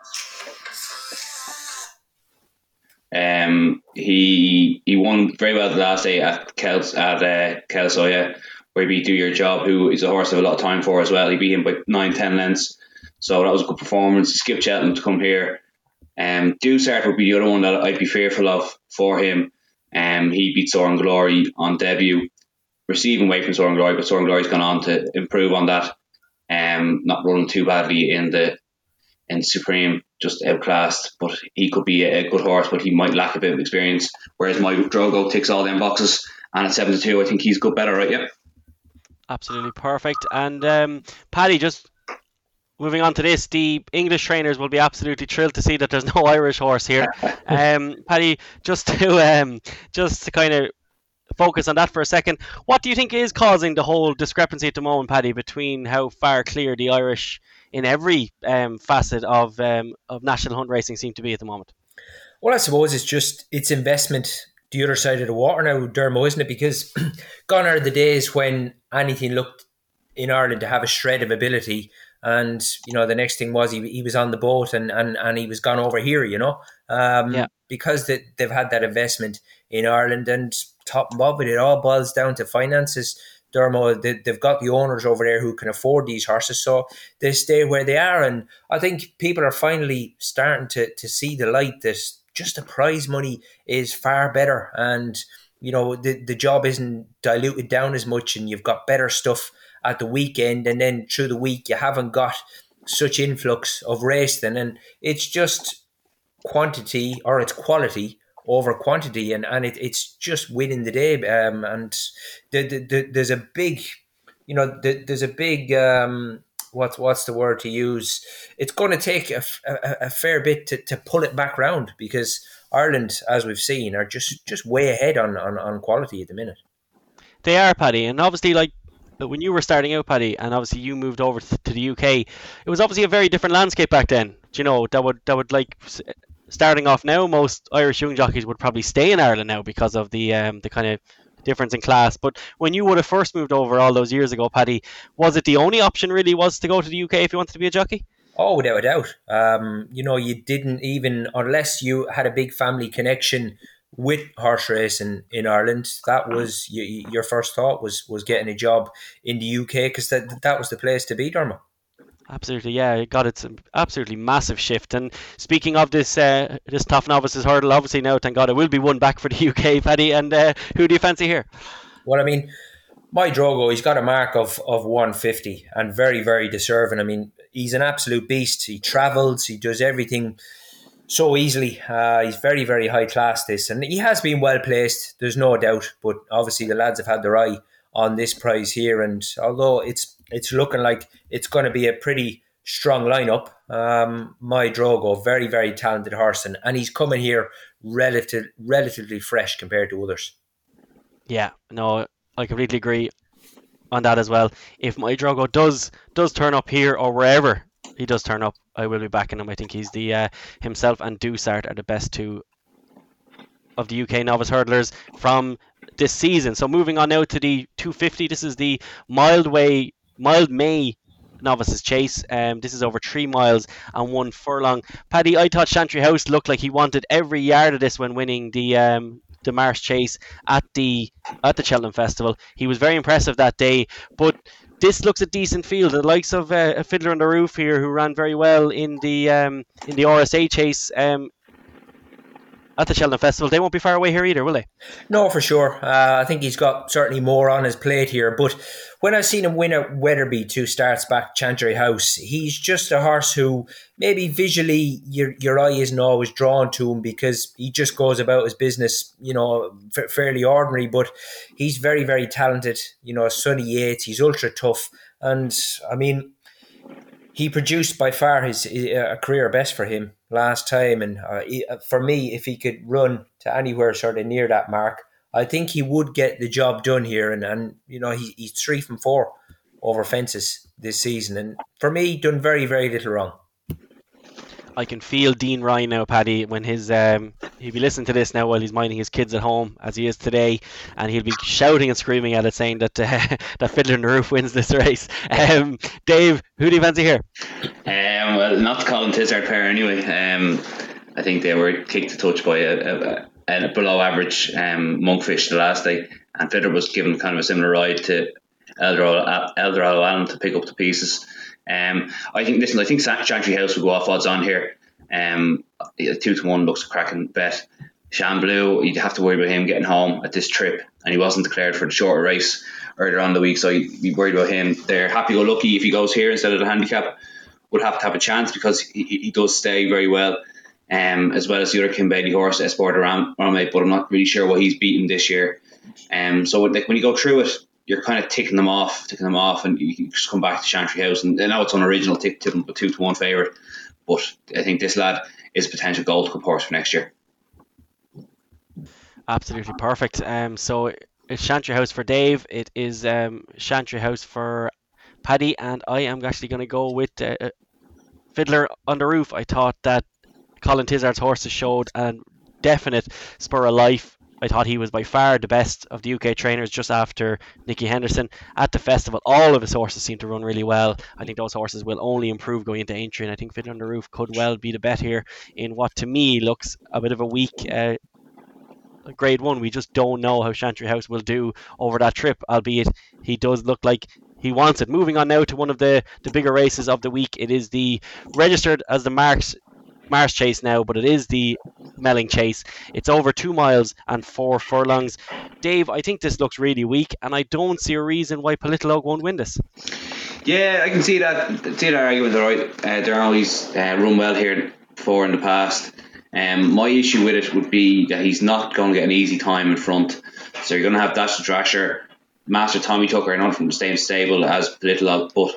Um, he he won very well the last day at Kels at uh, Kelsoya, beat Do Your Job, who is a horse I have a lot of time for as well. He beat him by nine ten lengths, so that was a good performance. Skip Cheltenham to come here. Um, Dusart would be the other one that I'd be fearful of for him. Um, he beat Soaring Glory on debut, receiving weight from Soaring Glory, but Soaring Glory's gone on to improve on that. Um, not running too badly in the in Supreme, just outclassed. But he could be a good horse, but he might lack a bit of experience. Whereas my Drogo ticks all them boxes, and at seven to two, I think he's good better, right? Yep. Absolutely perfect. And um, Paddy, just moving on to this, the English trainers will be absolutely thrilled to see that there's no Irish horse here. um, Paddy, just to um, just to kind of focus on that for a second, what do you think is causing the whole discrepancy at the moment, Paddy, between how far clear the Irish in every um, facet of um, of national hunt racing seem to be at the moment? Well, I suppose it's just it's investment the other side of the water now, Dermo, isn't it? Because gone are the days when anything looked in Ireland to have a shred of ability and you know the next thing was he, he was on the boat and, and, and he was gone over here you know um, yeah. because they, they've had that investment in Ireland and top and bottom it all boils down to finances Dermo they, they've got the owners over there who can afford these horses so they stay where they are and I think people are finally starting to, to see the light that just the prize money is far better and you know the, the job isn't diluted down as much and you've got better stuff at the weekend, and then through the week you haven't got such influx of racing, and it's just quantity or it's quality over quantity, and and it, it's just winning the day. Um, and the, the, the, there's a big, you know, the, there's a big. Um, what's what's the word to use? It's going to take a, a, a, fair bit to, to pull it back round because Ireland, as we've seen, are just just way ahead on, on, on quality at the minute. They are, Paddy, and obviously, like when you were starting out, Paddy, and obviously you moved over to the UK, it was obviously a very different landscape back then. Do you know that would that would like starting off now, most Irish young jockeys would probably stay in Ireland now because of the um, the kind of difference in class. But when you would have first moved over all those years ago, Paddy, was it the only option really was to go to the UK if you wanted to be a jockey? Oh, without a doubt. Um, you know, you didn't even unless you had a big family connection with horse racing in Ireland, that was your first thought was was getting a job in the UK because that that was the place to be, Dermot. Absolutely, yeah, it got its absolutely massive shift. And speaking of this, uh, this tough novices hurdle, obviously now, thank God, it will be one back for the UK, Paddy. And uh, who do you fancy here? Well, I mean, my Drogo, he's got a mark of of 150 and very, very deserving. I mean, he's an absolute beast. He travels, he does everything so easily. Uh, he's very, very high class, this, and he has been well placed, there's no doubt. But obviously, the lads have had their eye on this prize here, and although it's it's looking like it's going to be a pretty strong lineup, um, my Drogo, very, very talented horse, and, and he's coming here relative, relatively fresh compared to others. Yeah, no, I completely agree on that as well. If my Drogo does does turn up here or wherever he does turn up, I will be backing him. I think he's the uh, himself and Dusart are the best two of the UK novice hurdlers from this season. So moving on now to the 250. This is the Mildway Mildmay novices chase. Um, this is over three miles and one furlong. Paddy, I thought Chantry House looked like he wanted every yard of this when winning the um, the Marsh Chase at the at the Cheltenham Festival. He was very impressive that day, but this looks a decent field. The likes of uh, a Fiddler on the Roof here, who ran very well in the um, in the RSA chase um, at the Cheltenham Festival. They won't be far away here either, will they? No, for sure. Uh, I think he's got certainly more on his plate here. But when I've seen him win at Wetherby two starts back Chantry House, he's just a horse who maybe visually your your eye isn't always drawn to him because he just goes about his business, you know, f- fairly ordinary. But he's very, very talented. You know, Sonny Yates, he's ultra tough. And I mean, he produced by far his a career best for him last time. And uh, he, uh, for me, if he could run to anywhere sort of near that mark, I think he would get the job done here. And, and you know, he, he's three from four over fences this season. And for me, done very, very little wrong. I can feel Dean Ryan now, Paddy, when his um, he'll be listening to this now while he's minding his kids at home, as he is today, and he'll be shouting and screaming at it, saying that uh, that Fiddler on the Roof wins this race. Um, Dave, who do you fancy here? Um, well, not them Tizzard pair anyway. Um, I think they were kicked to touch by a, a, a below average um, monkfish the last day, and Fiddler was given kind of a similar ride to Eldorado, Eldorado Allen to pick up the pieces. Um, I think listen, I think Chantry House will go off odds on here. Um, two to one looks a cracking bet. Shan Blue, you'd have to worry about him getting home at this trip, and he wasn't declared for the shorter race earlier on the week, so you'd be worried about him. They're happy go lucky if he goes here instead of the handicap. Would have to have a chance because he, he does stay very well, um, as well as the other Kim Bailey horse, Espoir De Romay, but I'm not really sure what he's beaten this year. Um, so when you go through it, you're kind of ticking them off, ticking them off, and you can just come back to Chantry House. And I know it's unoriginal, tick to them, two to one favourite. But I think this lad is potential Gold Cup horse for next year. Absolutely perfect. Um, so it's Chantry House for Dave. It is um, Chantry House for Paddy, and I am actually going to go with uh, uh, Fiddler on the Roof. I thought that Colin Tizzard's horses showed a definite spur of life I thought he was by far the best of the UK trainers just after Nicky Henderson. At the festival, all of his horses seem to run really well. I think those horses will only improve going into Aintree, and I think on the Roof could well be the bet here in what to me looks a bit of a weak uh, grade one. We just don't know how Chantry House will do over that trip, albeit he does look like he wants it. Moving on now to one of the, the bigger races of the week. It is the registered as the Marks Mars Chase now, but it is the Melling Chase. It's over two miles and four furlongs. Dave, I think this looks really weak, and I don't see a reason why Politologue won't win this. Yeah, I can see that. See that argument. Right, uh, they're always uh, run well here before in the past. Um, my issue with it would be that he's not going to get an easy time in front. So you're going to have Dashel Drasher, Master Tommytucker, and not from the same stable as Politologue, but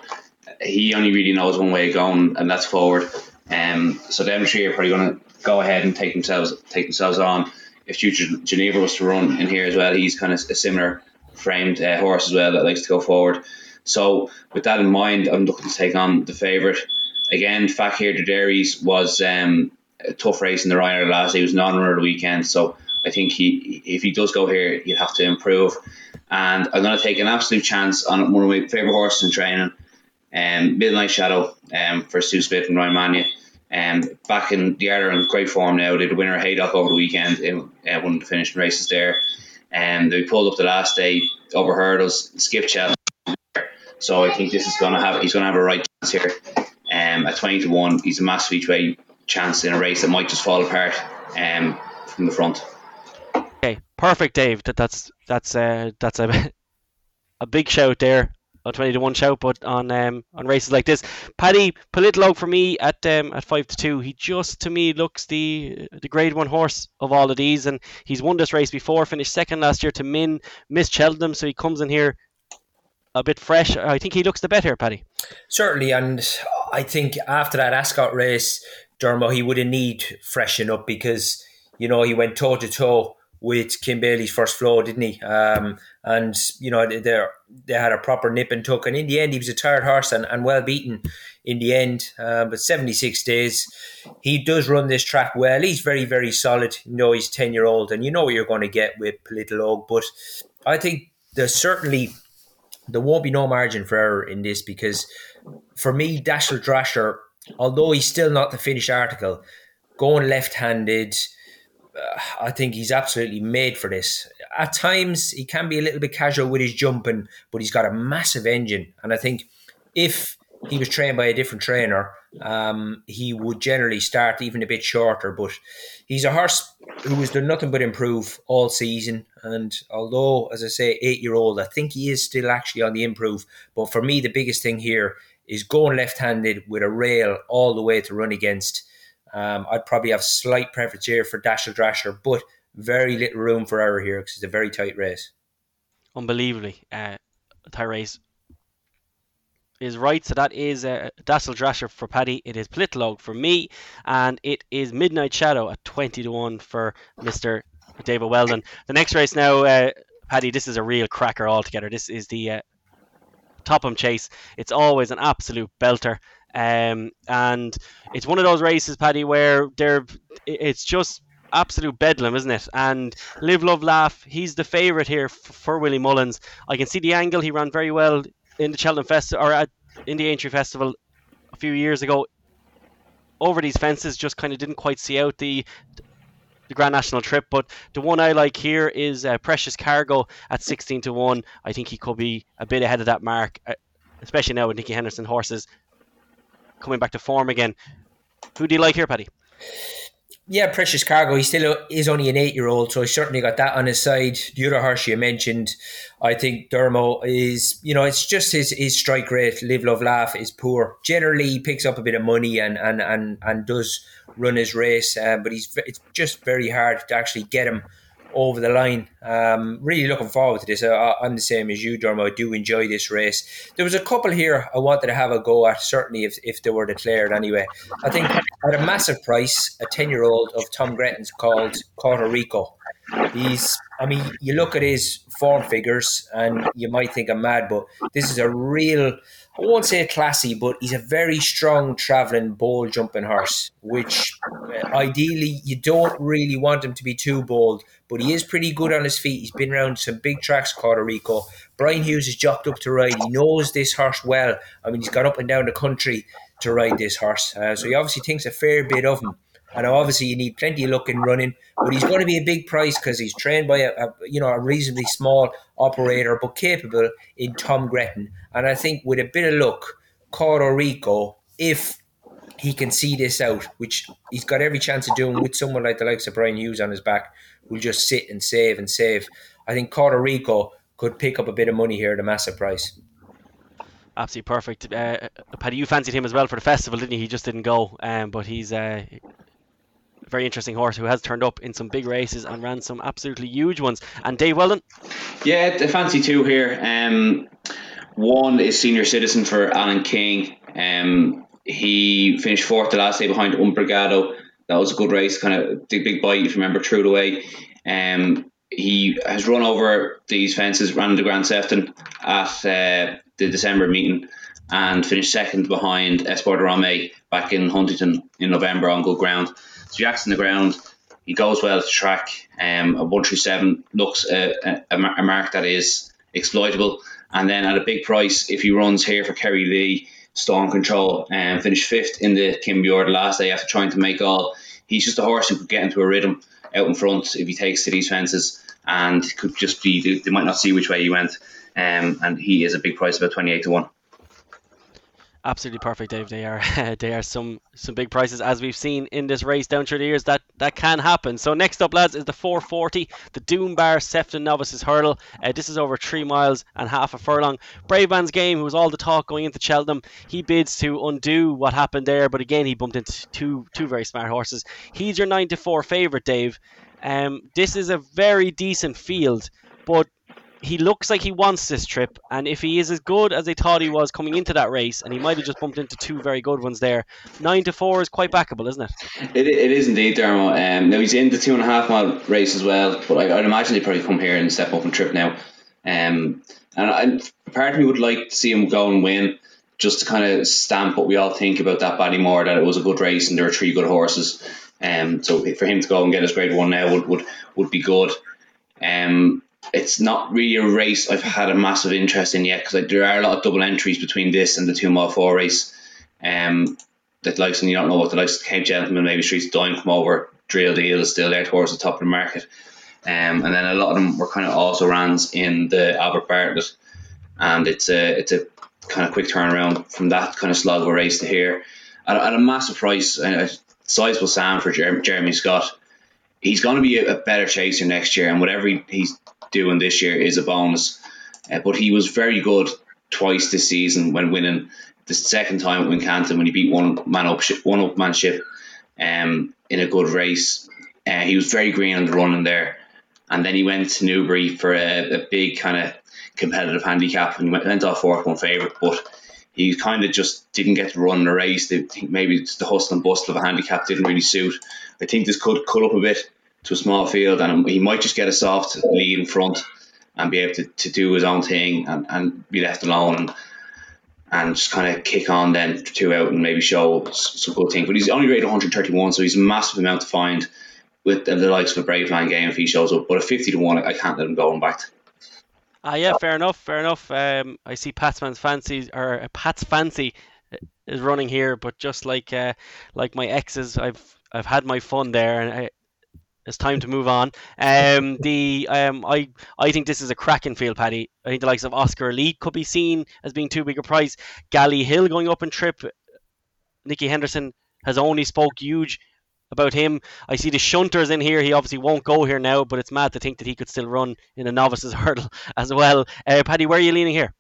he only really knows one way of going, and that's forward. Um, so three are probably going to go ahead and take themselves take themselves on. If Future Geneva was to run in here as well, he's kind of a similar framed uh, horse as well that likes to go forward. So with that in mind, I'm looking to take on the favourite. Again, Fakir D'oudairies was um, a tough race in the Ryanair last. He was non-runner of the weekend, so I think he if he does go here, he'll have to improve. And I'm going to take an absolute chance on one of my favourite horses in training, um, Midnight Shadow, um, for Sue Smith and Ryan Mania. Um, back in the other in great form now. They had a winner Haydock over the weekend in uh, of the finishing races there. And um, they pulled up the last day over hurdles, skip chat. So I think this is gonna have he's gonna have a right chance here. Um, at twenty to one, he's a massive each way chance in a race that might just fall apart um, from the front. Okay, perfect, Dave. That that's that's uh, that's a a big shout there a twenty to one shout, but on um, on races like this, Paddy Politologue for me at um, at five to two. He just to me looks the the grade one horse of all of these, and he's won this race before. Finished second last year to Min, Miss Cheltenham, so he comes in here a bit fresh. I think he looks the better, Paddy. Certainly, and I think after that Ascot race, Dermo, he would have need freshen up because you know he went toe to toe with Kim Bailey's first flow, didn't he? Um, and you know they they had a proper nip and tuck, and in the end he was a tired horse and, and well beaten in the end. Uh, but seventy six days, he does run this track well. He's very very solid. You know he's ten year old, and you know what you're going to get with Politologue. But I think there's certainly there won't be no margin for error in this because for me, Dashel Drasher, although he's still not the finished article, going left handed I think he's absolutely made for this. At times, he can be a little bit casual with his jumping, but he's got a massive engine. And I think if he was trained by a different trainer, um, he would generally start even a bit shorter. But he's a horse who has done nothing but improve all season. And although, as I say, eight year old, I think he is still actually on the improve. But for me, the biggest thing here is going left handed with a rail all the way to run against. Um, I'd probably have slight preference here for Dashel Drasher, but very little room for error here because it's a very tight race. Unbelievably, uh, tight race is right. So that is uh, Dashel Drasher for Paddy. It is Politologue for me, and it is Midnight Shadow at twenty to one for Mister David Weldon. The next race now, uh, Paddy, this is a real cracker altogether. This is the uh, Topham Chase. It's always an absolute belter. Um, and it's one of those races, Paddy, where it's just absolute bedlam, isn't it? And Live, Love, Laugh, he's the favourite here for Willie Mullins. I can see the angle. He ran very well in the Cheltenham Festival or at in the Aintree Festival a few years ago. Over these fences, just kind of didn't quite see out the the Grand National trip. But the one I like here is uh, Precious Cargo at 16 to 1. I think he could be a bit ahead of that mark, uh, especially now with Nicky Henderson horses coming back to form again. Who do you like here, Paddy? Yeah, Precious Cargo. He still is only an eight-year-old, so he's certainly got that on his side. The other horse you mentioned, I think Dermo is, you know, it's just his his strike rate. Live, love, laugh is poor. Generally, he picks up a bit of money and and and and does run his race, uh, but he's it's just very hard to actually get him over the line. Um, really looking forward to this. I, am the same as you, Dermo. I do enjoy this race. There was a couple here I wanted to have a go at, certainly if, if they were declared anyway. I think at a massive price, a 10 year old of Tom Gretton's called Puerto Rico. He's, I mean, you look at his form figures and you might think I'm mad, but this is a real I won't say classy, but he's a very strong travelling bold jumping horse, which uh, ideally you don't really want him to be too bold, but he is pretty good on his feet. He's been around some big tracks, Puerto Rico. Brian Hughes is jocked up to ride. He knows this horse well. I mean, he's gone up and down the country to ride this horse, uh, so he obviously thinks a fair bit of him. And obviously, you need plenty of luck in running, but he's going to be a big price because he's trained by a, a, you know a reasonably small operator, but capable in Tom Gretton. And I think with a bit of luck, Puerto Rico, if he can see this out, which he's got every chance of doing with someone like the likes of Brian Hughes on his back, will just sit and save and save. I think Puerto Rico could pick up a bit of money here at a massive price. Absolutely perfect. Uh, Paddy, you fancied him as well for the festival, didn't you? He just didn't go, um, but he's uh, very interesting horse who has turned up in some big races and ran some absolutely huge ones. And Dave Weldon? Yeah, the fancy two here. Um, one is senior citizen for Alan King. Um, he finished fourth the last day behind Umbrigado. That was a good race, kind of big, big bite if you remember, threw it away. Um, he has run over these fences, ran the Grand Sefton at uh, the December meeting and finished second behind Espoir De Romay back in Huntingdon in November on good ground. So Jackson the ground. He goes well to track. Um, a one seven looks a, a, a, mark that is exploitable. And then at a big price, if he runs here for Kerry Lee, Storm Control, and um, finished fifth in the Kim Muir the last day after trying to make all. He's just a horse who could get into a rhythm out in front if he takes to these fences, and could just be they, might not see which way he went. Um, and he is a big price, about twenty eight to one. Absolutely perfect, Dave. They are they are some some big prices as we've seen in this race down through the years. That that can happen. So next up, lads, is the 440, the Doom Bar Sefton Novices Hurdle. Uh, this is over three miles and half a furlong. Brave Man's Game, who was all the talk going into Cheltenham, he bids to undo what happened there, but again he bumped into two two very smart horses. He's your nine to four favourite, Dave. Um, this is a very decent field, but he looks like he wants this trip, and if he is as good as they thought he was coming into that race, and he might have just bumped into two very good ones there, nine to four is quite backable, isn't it? It, it is indeed, Dermo. Um, now he's in the two and a half mile race as well, but I, would imagine he'd probably come here and step up and trip now. Um, and I, part of me would like to see him go and win, just to kind of stamp what we all think about that Ballymore, that it was a good race and there were three good horses. Um, so for him to go and get his grade one now would would, would be good. Um, it's not really a race I've had a massive interest in yet because there are a lot of double entries between this and the two mile four race. Um, that likes and you don't know what the likes of Cape Gentleman, maybe Streets Dime come over, Drill Deal is still there towards the top of the market. Um, and then a lot of them were kind of also runs in the Albert Bartlett, and it's a it's a kind of quick turnaround from that kind of slog of a race to here at, at a massive price, a sizable Sam for Jeremy Scott. He's going to be a, a, better chaser next year, and whatever he, he's doing this year is a bonus. Uh, but he was very good twice this season when winning the second time at Wincanton when he beat one man up one up manship um, in a good race. Uh, he was very green on the running there, and then he went to Newbury for a, a big kind of competitive handicap and he went, went off fourth one favourite, but he kind of just didn't get to run the race. They maybe the hustle and bustle of a handicap didn't really suit. I think this could cut up a bit to a small field, and he might just get a soft lead in front and be able to, to do his own thing and, and be left alone and, and just kind of kick on then two out and maybe show some good things. But he's only rated 131, so he's a massive amount to find with the, likes of a brave line game if he shows up. But a 50 to 1, I can't let him go on back. Ah, yeah, fair enough, fair enough. Um, I see Patsman's fancy or uh, Pat's fancy is running here, but just like uh, like my exes, I've I've had my fun there, and I, it's time to move on. Um, the um, I I think this is a cracking field, Paddy. I think the likes of Oscar Elite could be seen as being too big a price. Gally Hill going up in trip. Nicky Henderson has only spoke huge about him. I see the Shunters in here. He obviously won't go here now, but it's mad to think that he could still run in a novice's hurdle as well. Uh, Paddy, where are you leaning here?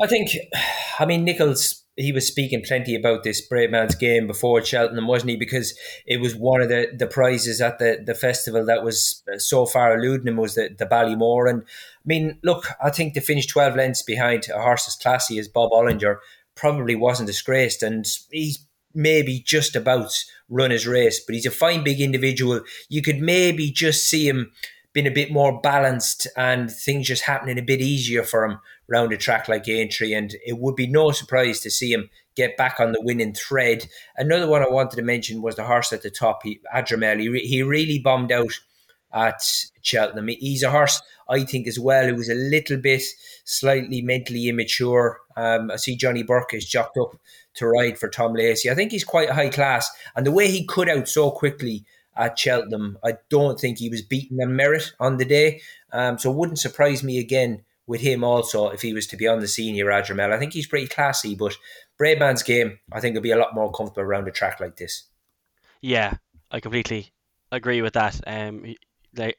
I think, I mean, Nicholls, he was speaking plenty about this Brave Man's game before Cheltenham, wasn't he? Because it was one of the, the prizes at the, the festival that was uh, so far eluding him was the, the Ballymore. And I mean, look, I think to finish 12 lengths behind a horse as classy as Bob Olinger probably wasn't disgraced. And he's maybe just about run his race, but he's a fine big individual. You could maybe just see him being a bit more balanced and things just happening a bit easier for him round a track like Aintree. And it would be no surprise to see him get back on the winning thread. Another one I wanted to mention was the horse at the top, he, Adrimel. He, he really bombed out at Cheltenham. He's a horse, I think, as well, who was a little bit slightly mentally immature. Um, I see Johnny Burke is jocked up to ride for Tom Lacey. I think he's quite high class. And the way he cut out so quickly at Cheltenham, I don't think he was beaten on merit on the day. Um, so it wouldn't surprise me again with him also if he was to be on the senior Adrimel. I think he's pretty classy, but Brave Man's game, I think, will be a lot more comfortable around a track like this. Yeah, I completely agree with that. Um, like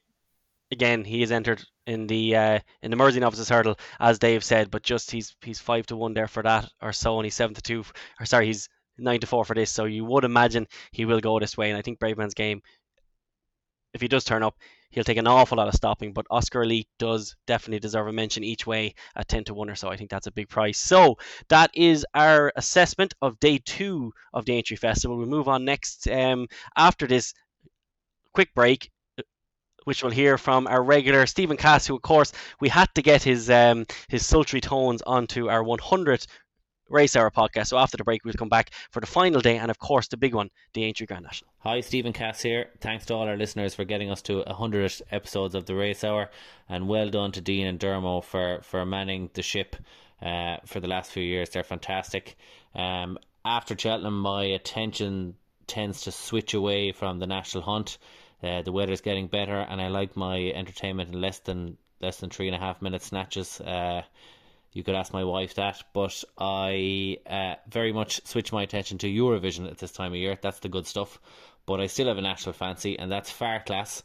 again, he has entered in the uh, in the Mersey novices hurdle, as Dave said, but just he's he's five to one there for that or so, and he's seven to two, or sorry, he's nine to four for this. So you would imagine he will go this way, and I think Brave Man's game, if he does turn up, he'll take an awful lot of stopping. But Oscar Elite does definitely deserve a mention each way at ten to one or so. I think that's a big price. So that is our assessment of day two of the Aintree Festival. We move on next um, after this quick break which we'll hear from our regular Stephen Cass, who of course we had to get his um, his sultry tones onto our 100th Race Hour podcast. So after the break, we'll come back for the final day and of course the big one, the Aintree Grand National. Hi, Stephen Cass here. Thanks to all our listeners for getting us to 100 episodes of the Race Hour, and well done to Dean and Dermo for for manning the ship uh, for the last few years. They're fantastic. Um, after Cheltenham, my attention tends to switch away from the national hunt uh, the weather's getting better, and I like my entertainment in less than less than three and a half minute snatches. Uh, you could ask my wife that, but I uh, very much switch my attention to Eurovision at this time of year. That's the good stuff. But I still have a national fancy, and that's Farclas.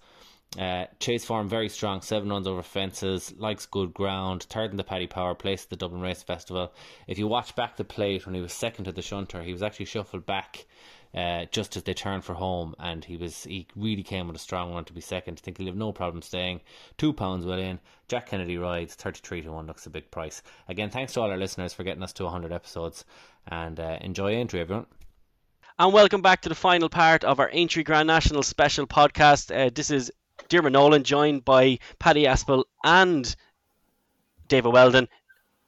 Uh, chase form very strong, seven runs over fences, likes good ground, third in the Paddy Power, place at the Dublin Race Festival. If you watch back the plate when he was second to the shunter, he was actually shuffled back uh, just as they turned for home, and he was he really came with a strong run to be second. I think he'll have no problem staying. Two pounds well in. Jack Kennedy rides thirty three to one looks a big price. Again, thanks to all our listeners for getting us to hundred episodes, and uh, enjoy Aintree, everyone. And welcome back to the final part of our Aintree Grand National special podcast. Uh, this is Dermot Nolan, joined by Paddy Aspell and David Weldon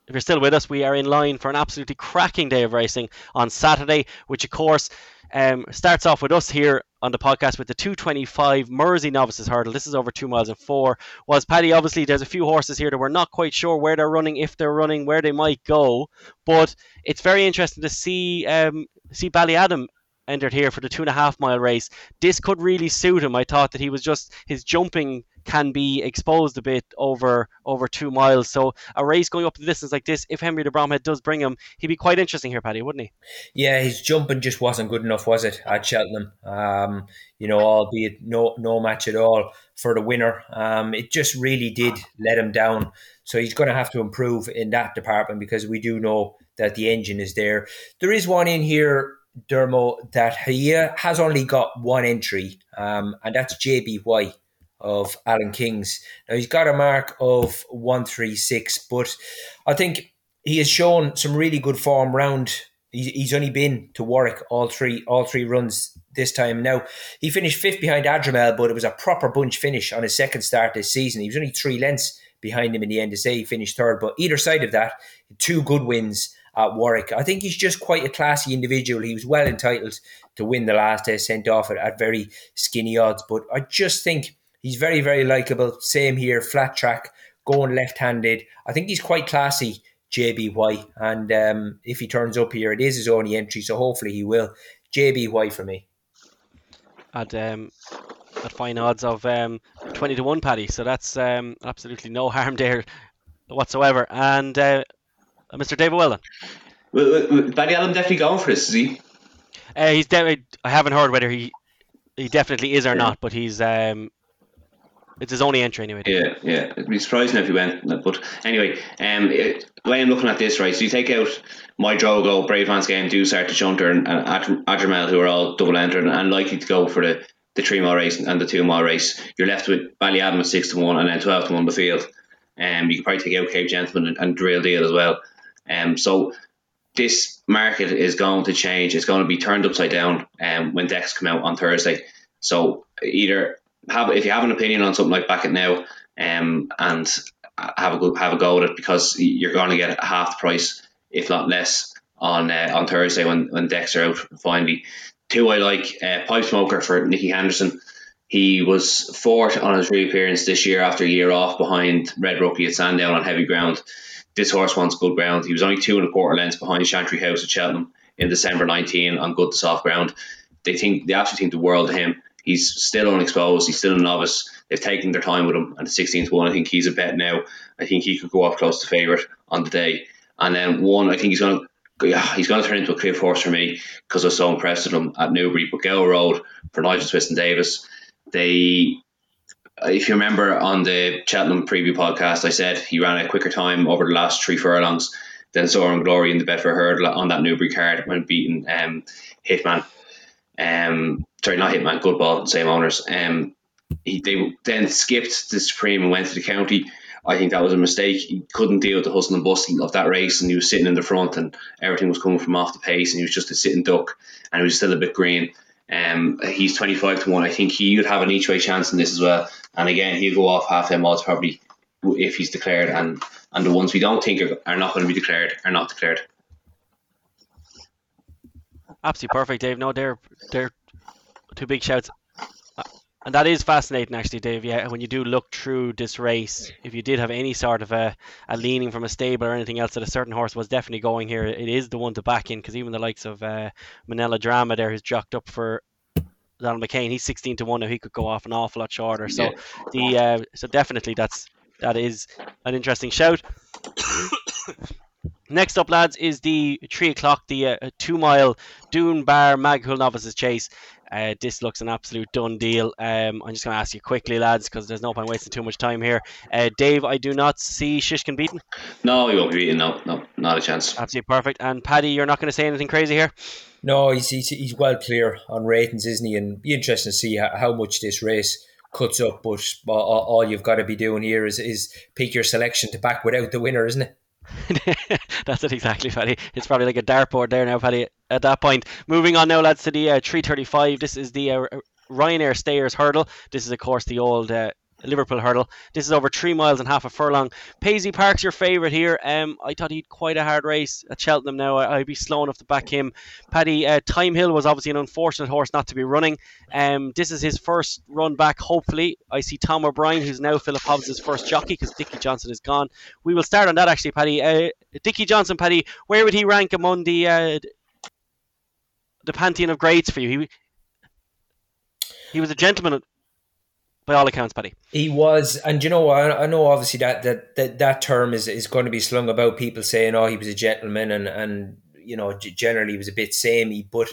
if you're still with us, we are in line for an absolutely cracking day of racing on Saturday, which of course um, starts off with us here on the podcast with the 225 Mersey Novices Hurdle. This is over two miles and four. Was Paddy, obviously, there's a few horses here that we're not quite sure where they're running, if they're running, where they might go. But it's very interesting to see um, see Ballyadam entered here for the two and a half mile race. This could really suit him. I thought that he was just his jumping can be exposed a bit over over two miles. So a race going up the distance like this, if Henry de Bromhead does bring him, he'd be quite interesting here, Paddy, wouldn't he? Yeah, his jumping just wasn't good enough, was it, at Cheltenham? Um, you know, albeit no no match at all for the winner. Um, it just really did let him down. So he's going to have to improve in that department because we do know that the engine is there. There is one in here Dermo that he has only got one entry, um, and that's JBY of Alan King's. Now he's got a mark of 136, but I think he has shown some really good form round. He's only been to Warwick all three all three runs this time. Now he finished fifth behind Adrimel, but it was a proper bunch finish on his second start this season. He was only three lengths behind him in the end to say he finished third. But either side of that, two good wins at Warwick. I think he's just quite a classy individual. He was well entitled to win the last day, sent off at, at very skinny odds. But I just think he's very, very likable. Same here, flat track, going left handed. I think he's quite classy. JBY, and um, if he turns up here, it is his only entry, so hopefully he will. JBY for me. At um, at fine odds of um, twenty to one, Paddy. So that's um, absolutely no harm there whatsoever. And uh, Mr. David Whelan. Well, well, Paddy Allen definitely going for this, is he? Uh, he's definitely. I haven't heard whether he he definitely is or not, but he's um, it's his only entry anyway. Yeah, yeah. It'd be surprising if he went. But anyway, um, it, the way I'm looking at this, right? So you take out my Drogo, Brave Man's Game, Dusart, Shunter, and, and Adrimel, who are all double entered and likely to go for the, the three mile race and the two mile race. You're left with Ballyadam at six to one and then twelve to one the field. Um, you can probably take out Cape Gentleman and, and Real Deal as well. Um, so this market is going to change. It's going to be turned upside down um, when decks come out on Thursday. So either have if you have an opinion on something like back it now, um, and have a go have a go at it because you're going to get half the price, if not less, on uh, on Thursday when when decks are out finally. Two I like uh, pipe smoker for Nicky Henderson. He was fourth on his reappearance this year after a year off behind Red Rookie at Sandown on heavy ground. This horse wants good ground. He was only two and a quarter lengths behind Chantry House at Cheltenham in December 19 on good to soft ground. They think they actually think the world of him. He's still unexposed. He's still a novice. They've taken their time with him. And the 16th one, I think he's a bet now. I think he could go up close to favourite on the day. And then one, I think he's going to yeah, he's going to turn into a cliff horse for me because I was so impressed with him at Newbury. But Gower Road for Nigel Twiston Davis, they, if you remember on the Cheltenham preview podcast, I said he ran a quicker time over the last three furlongs than Soaring Glory in the Betfair Hurdle on that Newbury card when beating um, Hitman. Um, sorry, not Hitman, Good Ball, same owners. Um, he, they then skipped the Supreme and went to the county. I think that was a mistake. He couldn't deal with the hustle and bustle of that race, and he was sitting in the front, and everything was coming from off the pace, and he was just a sitting duck, and he was still a bit green. Um, he's twenty five to one. I think he would have an each way chance in this as well. And again, he'll go off half them odds probably if he's declared, and and the ones we don't think are, are not going to be declared are not declared. Absolutely perfect, Dave. No, they're they're two big shouts. Uh, and that is fascinating, actually, Dave. Yeah, when you do look through this race, if you did have any sort of a, a leaning from a stable or anything else that a certain horse was definitely going here, it is the one to back in because even the likes of uh, Minella Drama there, who's jocked up for Donald McCain, he's 16 to one now. He could go off an awful lot shorter. So yeah. the uh, so definitely that's that is an interesting shout. Next up, lads, is the three o'clock, the uh, two mile Doom Bar Maghull Novices Chase. Uh, this looks an absolute done deal. Um, I'm just going to ask you quickly, lads, because there's no point wasting too much time here. Uh, Dave, I do not see Shishkin beaten. No, he won't be beaten. No, no, not a chance. Absolutely perfect. And Paddy, you're not going to say anything crazy here. No, he's, he's, he's well clear on ratings, isn't he? And be interesting to see how, how much this race cuts up. But all, all you've got to be doing here is, is pick your selection to back without the winner, isn't it? That's it exactly, Paddy. It's probably like a dartboard there now, Paddy. At that point, moving on now, lads, to the uh, 335. This is the uh, Ryanair Stayers Hurdle. This is, of course, the old uh, Liverpool hurdle. This is over three miles and half a furlong. Paisley Park's your favourite here. Um, I thought he'd quite a hard race at Cheltenham. Now I, would be slow enough to back him. Paddy uh, Thyme Hill was obviously an unfortunate horse not to be running. Um, this is his first run back. Hopefully, I see Tom O'Brien, who's now Philip Hobbs' first jockey because Dickie Johnson is gone. We will start on that actually, Paddy. Uh, Dickie Johnson, Paddy, where would he rank among the uh, the pantheon of greats for you? He he was a gentleman by all accounts, Paddy. He was, and you know, I, I know obviously that, that that that term is is going to be slung about people saying, "Oh, he was a gentleman," and and you know, generally he was a bit samey, but.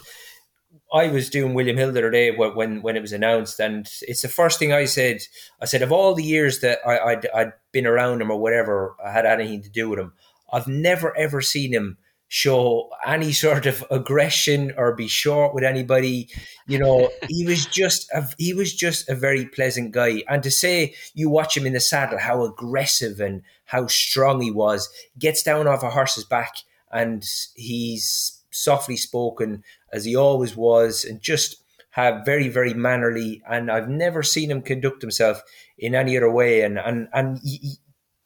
I was doing William Hill the other day when when it was announced, and it's the first thing I said. I said of all the years that I, I'd, I'd been around him or whatever, I had anything to do with him. I've never ever seen him show any sort of aggression or be short with anybody. You know, he was just a, he was just a very pleasant guy. And to say you watch him in the saddle, how aggressive and how strong he was, gets down off a horse's back and he's softly spoken as he always was, and just have very, very mannerly, and I've never seen him conduct himself in any other way. And and and he, he,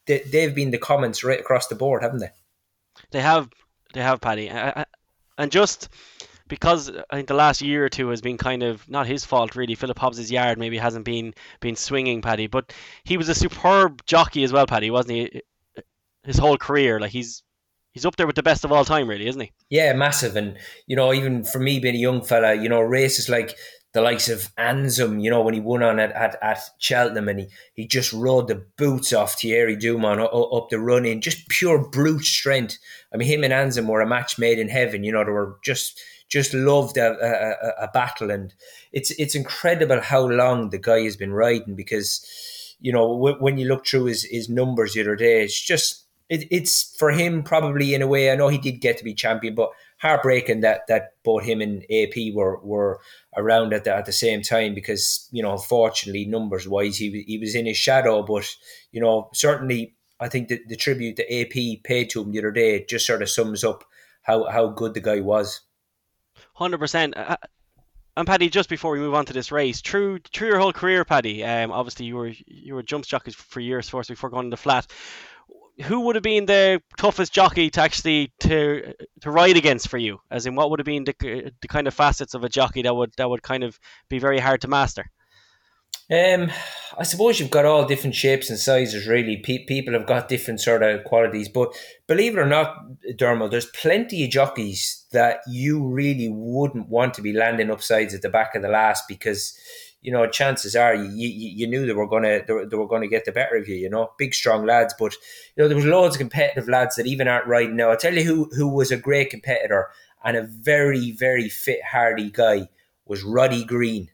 they, they've been the comments right across the board, haven't they? They have, they have, Paddy, and just because I think the last year or two has been kind of not his fault really. Philip Hobbs's yard maybe hasn't been been swinging, Paddy, but he was a superb jockey as well, Paddy, wasn't he? His whole career, like he's he's up there with the best of all time, really, isn't he? Yeah, massive. And you know, even for me being a young fella, you know, races like the likes of Anzum, you know, when he won on it at, at Cheltenham and he, he just rode the boots off Thierry Doumen up, up the run in, just pure brute strength. I mean, him and Anzum were a match made in heaven. You know, they were just just loved a, a, a, battle, and it's it's incredible how long the guy has been riding because you know when you look through his, his numbers the other day, it's just it, it's for him probably in a way. I know he did get to be champion, but heartbreaking that that both him and AP were were around at the, at the same time because you know unfortunately numbers wise he he was in his shadow, but you know certainly I think the, the tribute that AP paid to him the other day just sort of sums up how how good the guy was. Hundred percent. Uh, and Paddy, just before we move on to this race, through through your whole career, Paddy, um, obviously you were you were jump jockeys for years first before going to the flat. Who would have been the toughest jockey to actually to to ride against for you? As in, what would have been the, the kind of facets of a jockey that would that would kind of be very hard to master? Um, I suppose you've got all different shapes and sizes. Really, Pe- people have got different sort of qualities. But believe it or not, Dermot, there's plenty of jockeys that you really wouldn't want to be landing upsides at the back of the last because you know chances are you, you, you knew they were gonna they were, they were gonna get the better of you. You know, big strong lads. But you know there was loads of competitive lads that even aren't riding now. I'll tell you who who was a great competitor and a very very fit hardy guy was Rodi Greene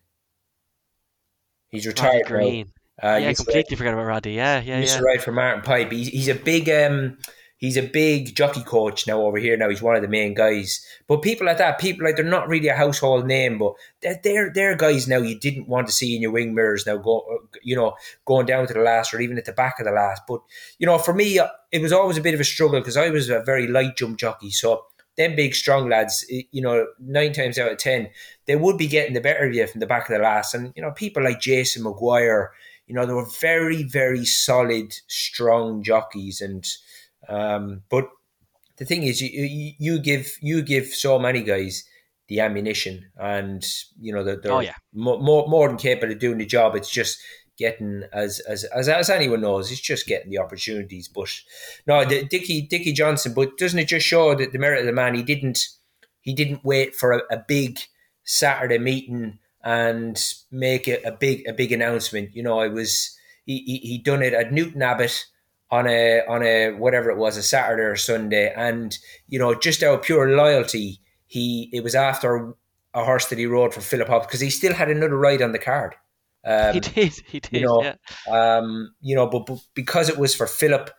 He's retired. Greene. Uh, yeah, I completely forgot about Rodi. Yeah, yeah, used yeah. to ride for Martin Pipe. He's, he's a big um, he's a big jockey coach now over here. Now he's one of the main guys. But people like that, people like they're not really a household name, but they're they're, they're guys now you didn't want to see in your wing mirrors now go you know going down to the last or even at the back of the last. But you know, for me, uh, it was always a bit of a struggle because I was a very light jump jockey, so them big strong lads, you know, nine times out of ten, they would be getting the better of you from the back of the last. And, you know, people like Jason Maguire, you know, they were very, very solid, strong jockeys. And, um, but the thing is, you, you give, you give so many guys the ammunition and, you know, they're, they're oh, yeah. more, more, more than capable of doing the job. It's just, getting as as as, as anyone knows, it's just getting the opportunities. But no, the, Dickie Dickie Johnson. But doesn't it just show that the merit of the man? He didn't he didn't wait for a, a big Saturday meeting and make it a big a big announcement. You know, I was he he, he done it at Newton Abbot on a on a whatever it was a Saturday or Sunday, and you know just out of pure loyalty, he it was after a horse that he rode for Philip Hobbs because he still had another ride on the card. Um, he did, he did. You know, yeah. um, you know, but, but because it was for Philip,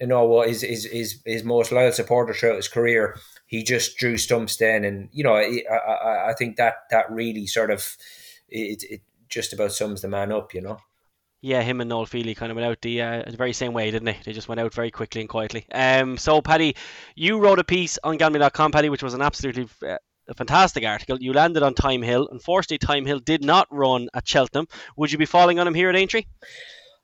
you know, what his his his, his most loyal supporter throughout his career, he just drew stumps then, and you know, I, I, I think that that really sort of it, it just about sums the man up, you know. Yeah, him and Noel Fehily kind of went out the, uh, the very same way, didn't they? They just went out very quickly and quietly. Um, so, Paddy, you wrote a piece on Gambling.com, Paddy, which was an absolutely uh, a fantastic article. You landed on Thyme Hill. Unfortunately, Thyme Hill did not run at Cheltenham. Would you be falling on him here at Aintree?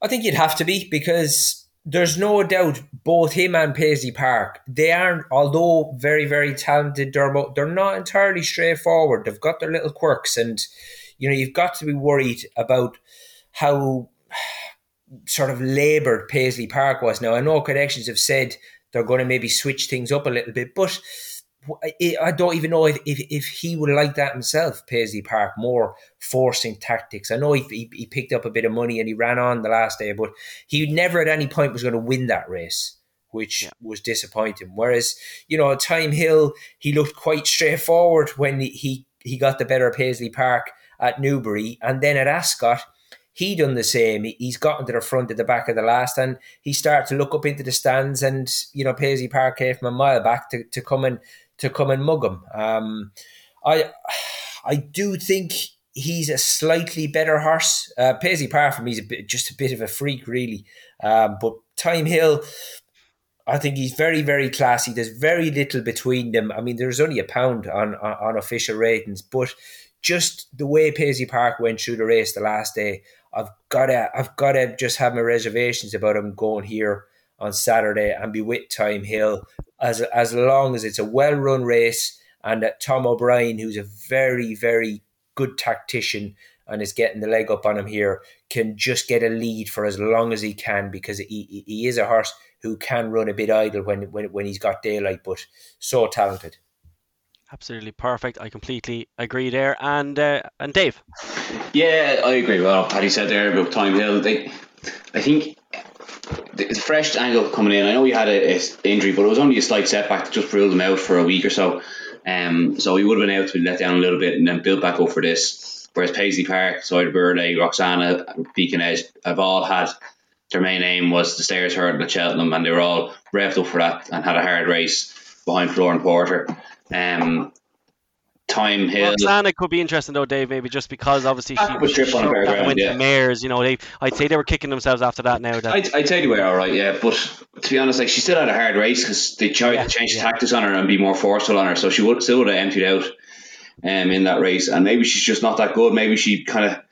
I think you'd have to be because there's no doubt both him and Paisley Park, they aren't, although very, very talented, Dermot, they're not entirely straightforward. They've got their little quirks, and you know, you've got to be worried about how sort of laboured Paisley Park was. Now, I know connections have said they're going to maybe switch things up a little bit, but I don't even know if, if, if he would like that himself, Paisley Park, more forcing tactics. I know he, he, he, picked up a bit of money and he ran on the last day, but he never at any point was going to win that race, which yeah. was disappointing. Whereas, you know, Thyme Hill, he looked quite straightforward when he, he got the better Paisley Park at Newbury. And then at Ascot, he done the same. He's gotten to the front at the back of the last, and he started to look up into the stands. And you know, Paisley Park came from a mile back to, to come and to come and mug him. Um, I I do think he's a slightly better horse. Uh, Paisley Park for me is a bit, just a bit of a freak, really. Um, but Thyme Hill, I think he's very, very classy. There's very little between them. I mean, there's only a pound on, on, on official ratings, but just the way Paisley Park went through the race the last day, I've gotta I've gotta just have my reservations about him going here on Saturday and be with Thyme Hill as as long as it's a well run race and that Tom O'Brien, who's a very very good tactician and is getting the leg up on him here, can just get a lead for as long as he can because he, he is a horse who can run a bit idle when, when when he's got daylight, but so talented. Absolutely perfect. I completely agree there. And uh, and Dave. Yeah, I agree. Well, Paddy said there about Thyme Hill. They, I think the fresh angle coming in. I know he had a, a, injury, but it was only a slight setback to just ruled him out for a week or so. Um, so he would have been able to be let down a little bit and then build back up for this. Whereas Paisley Park, Side Burley, Roksana, Beacon Edge have all had their main aim was the Stayers Hurdle at Cheltenham, and they were all revved up for that and had a hard race behind Flooring Porter. Um, Thyme Hill. Roksana could be interesting though, Dave. Maybe just because obviously she, she, she on ground, went yeah. to mares. You know, they I'd say they were kicking themselves after that. Now that I'd, I'd say they were all right, yeah. But to be honest, like she still had a hard race because they tried yeah, to change yeah. tactics on her and be more forceful on her, so she would still would have emptied out um, in that race. And maybe she's just not that good. Maybe she kind of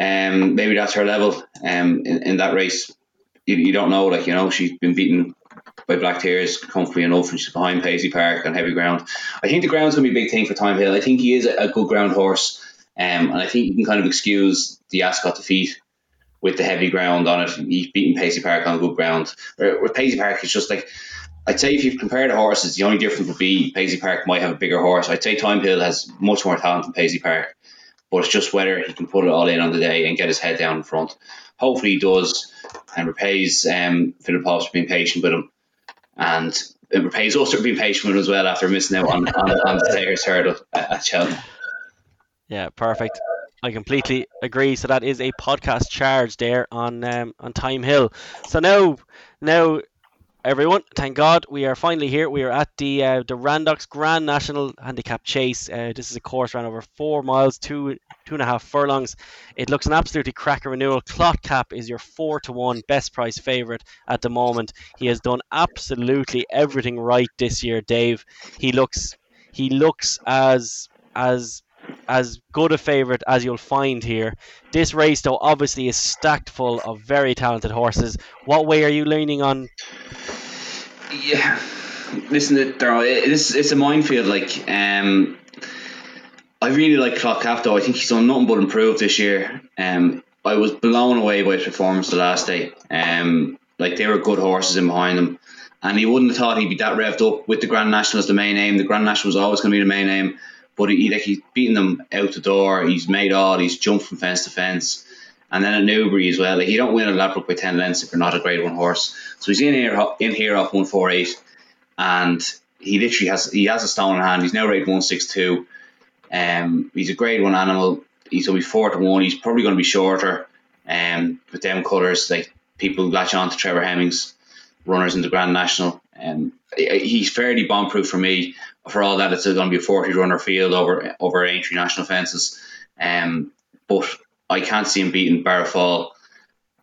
um, maybe that's her level um, in, in that race. You, you don't know, like you know, she's been beaten by Black Tears comfortably enough, and she's behind Paisley Park on heavy ground. I think the ground's going to be a big thing for Thyme Hill. I think he is a, good ground horse, um, and I think you can kind of excuse the Ascot defeat with the heavy ground on it. He's beaten Paisley Park on good ground. With Paisley Park, it's just like I'd say if you compare the horses, the only difference would be Paisley Park might have a bigger horse. I'd say Thyme Hill has much more talent than Paisley Park, but it's just whether he can put it all in on the day and get his head down in front. Hopefully he does and repays um, Philip Hobbs for being patient with him and it repays us for being patient as well after missing out on, on, on the Stayers Hurdle at Cheltenham. Yeah, perfect. I completely agree. So that is a podcast charge there on um, on Thyme Hill. So now, now everyone. Thank God we are finally here. We are at the uh, the Randox Grand National Handicap Chase. Uh, this is a course ran over four miles, two two and a half furlongs. It looks an absolutely cracker renewal. Cloth Cap is your four to one best price favourite at the moment. He has done absolutely everything right this year, Dave. He looks he looks as as as good a favourite as you'll find here. This race, though, obviously is stacked full of very talented horses. What way are you leaning on? Yeah, listen, this it's a minefield. Like, um, I really like Cloth Cap though. I think he's done nothing but improve this year. Um, I was blown away by his performance the last day. Um, like they were good horses in behind him, and he wouldn't have thought he'd be that revved up with the Grand National as the main aim. The Grand National was always going to be the main aim but he like he's beaten them out the door. He's made all. He's jumped from fence to fence, and then at Newbury as well. Like he don't win a Ladbroke by ten lengths if you're not a Grade One horse. So he's in here in here off one four eight, and he literally has he has a stone in hand. He's now rated one six two. Um, he's a Grade One animal. He's to be four to one. He's probably going to be shorter. Um, with them colours, like people latch on to Trevor Hemmings, runners in the Grand National. Um, he's fairly bomb proof for me for all that, it's going to be a 40 runner field over over Aintree national fences. Um, but I can't see him beating Barrowfall.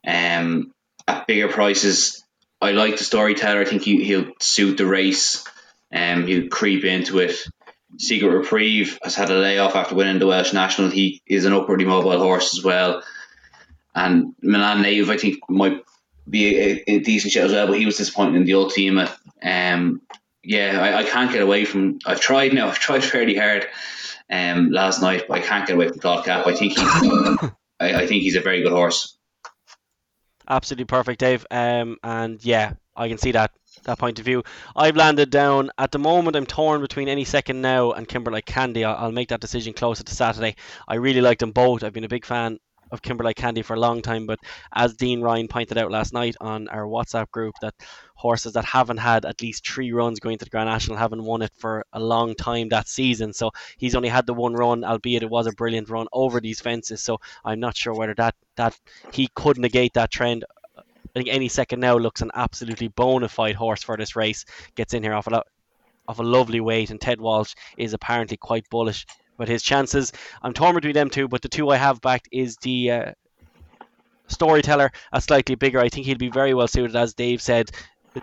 Um, at bigger prices, I like the storyteller. I think he, he'll suit the race. Um, he'll creep into it. Secret Reprieve has had a layoff after winning the Welsh National. He is an upwardly mobile horse as well. And Milan Native, I think, might be a, a decent shot as well, but he was disappointing in the Ultima. Um, yeah, I, I can't get away from. I've tried now. I've tried fairly hard um, last night, but I can't get away from Cloth Cap. I think he's, I, I, think he's a very good horse. Absolutely perfect, Dave. Um, and yeah, I can see that that point of view. I've landed down at the moment. I'm torn between any second now and Kimberlite Candy. I'll, I'll make that decision closer to Saturday. I really like them both. I've been a big fan of Kimberlite Candy for a long time, but as Dean Ryan pointed out last night on our WhatsApp group, that horses that haven't had at least three runs going to the Grand National haven't won it for a long time that season. So he's only had the one run, albeit it was a brilliant run over these fences. So I'm not sure whether that that he could negate that trend. I think any second now looks an absolutely bona fide horse for this race. Gets in here off a lot, off a lovely weight, and Ted Walsh is apparently quite bullish but his chances. I'm torn between them two, but the two I have backed is the uh, storyteller, a slightly bigger. I think he'll be very well suited, as Dave said,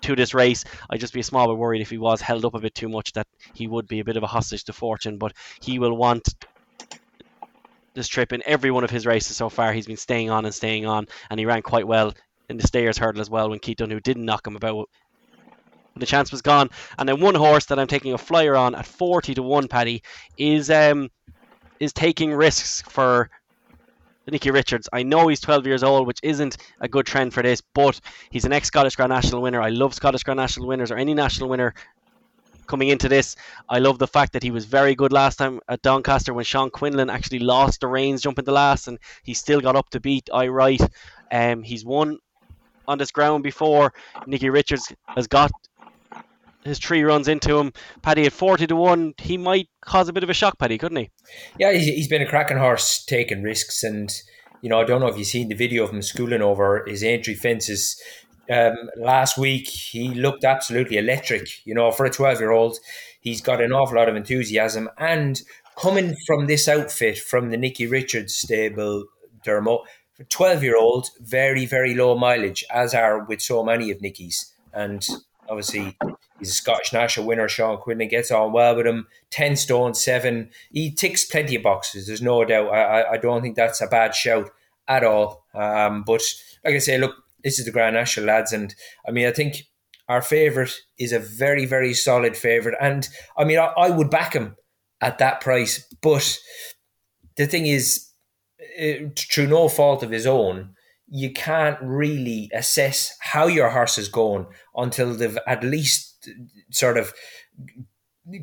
to this race. I'd just be a small bit worried if he was held up a bit too much that he would be a bit of a hostage to fortune, but he will want this trip in every one of his races so far. He's been staying on and staying on, and he ran quite well in the Stayers hurdle as well when Keith Dunne didn't knock him about. The chance was gone. And then one horse that I'm taking a flyer on at 40 to 1, Paddy, is um is taking risks for Nicky Richards. I know he's 12 years old, which isn't a good trend for this, but he's an ex Scottish Grand National winner. I love Scottish Grand National winners or any national winner coming into this. I love the fact that he was very good last time at Doncaster when Sean Quinlan actually lost the reins jumping the last, and he still got up to beat I Right. Um, he's won on this ground before. Nicky Richards has got his three runs into him. Paddy at 40 to 1, he might cause a bit of a shock, Paddy, couldn't he? Yeah, he's, he's been a cracking horse Takingrisks. And, you know, I don't know if you've seen the video of him schooling over his entry fences. Um, last week, he looked absolutely electric. You know, for a 12 year old, he's got an awful lot of enthusiasm. And coming from this outfit, from the Nicky Richards stable, Dermo, 12 year old, very, very low mileage, as are with so many of Nicky's. And obviously, He's a Scottish national winner. Sean Quinlan gets on well with him. Ten stone seven. He ticks plenty of boxes. There's no doubt. I, I don't think that's a bad shout at all. Um, but like I say, look, this is the Grand National lads, and I mean, I think our favourite is a very, very solid favourite. And I mean, I, I, would back him at that price. But the thing is, uh, through no fault of his own, you can't really assess how your horse is going until they've at least sort of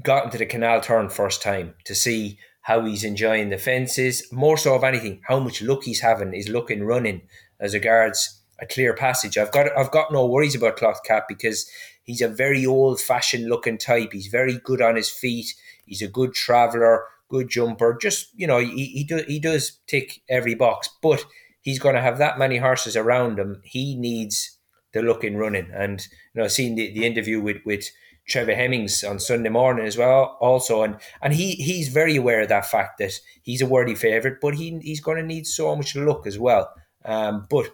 gotten to the canal turn first time to see how he's enjoying the fences. More so of anything, how much luck he's having is looking running as regards a clear passage. I've got I've got no worries about Cloth Cap because he's a very old fashioned looking type. He's very good on his feet. He's a good traveller, good jumper. Just you know, he he, do, he does tick every box, but he's going to have that many horses around him. He needs the looking running. And you know, seeing the, the interview with with Trevor Hemmings on Sunday morning as well, also, and and he he's very aware of that fact that he's a worthy favourite, but he he's going to need so much luck as well. Um, but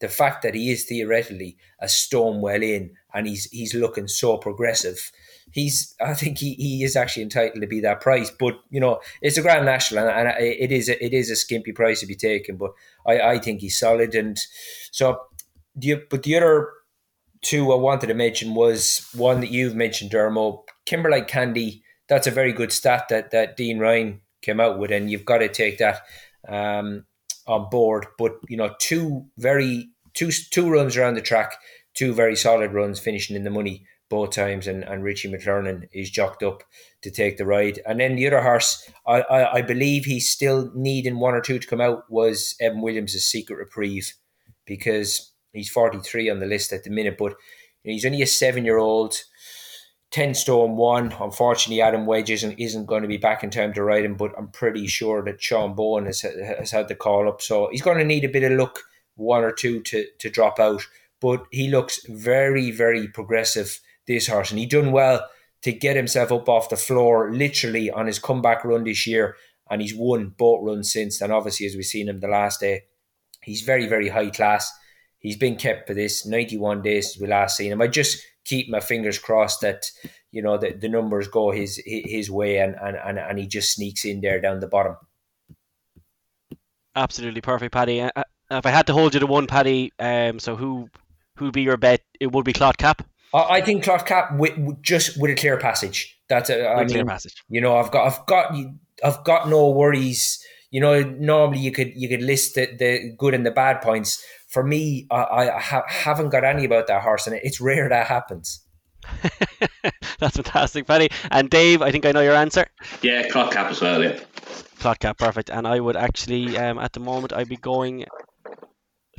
the fact that he is theoretically a stone well in and he's he's looking so progressive, he's I think he, he is actually entitled to be that price. But you know, it's a Grand National and, and it is a, it is a skimpy price to be taken. But I, I think he's solid, and so the, but the other two I wanted to mention was one that you've mentioned, Dermo. Kimberlite Candy, that's a very good stat that, that Dean Ryan came out with, and you've got to take that um, on board. But, you know, two very, two, two runs around the track, two very solid runs, finishing in the money both times, and, and Richie McLernon is jocked up to take the ride. And then the other horse, I, I, I believe he's still needing one or two to come out, was Evan Williams' Secret Reprieve, because He's 43 on the list at the minute, but he's only a seven year old, 10 stone one. Unfortunately, Adam Wedge isn't, isn't going to be back in time to ride him, but I'm pretty sure that Sean Bowen has, has had the call up. So he's going to need a bit of luck, one or two to, to drop out. But he looks very, very progressive, this horse, and he done well to get himself up off the floor literally on his comeback run this year. And he's won both runs since. And obviously, as we've seen him the last day, he's very, very high class he's been kept for this 91 days since we last seen him. I just keep my fingers crossed that you know that the numbers go his his way and, and, and, and he just sneaks in there down the bottom. Absolutely perfect, Paddy. Uh, uh if I had to hold you to one, Paddy, um, so who who'd be your bet? It would be Cloth Cap. I think Cloth Cap with, just with a clear passage. That's a, I mean, clear passage. You know, I've got I've got I've got no worries. You know, normally you could you could list the, the good and the bad points for me, I, I ha- haven't got any about that horse, and it's rare that happens. That's fantastic, Paddy. And Dave, I think I know your answer. Yeah, Cloth Cap as well. Yeah, Cloth Cap, perfect. And I would actually, um, at the moment, I'd be going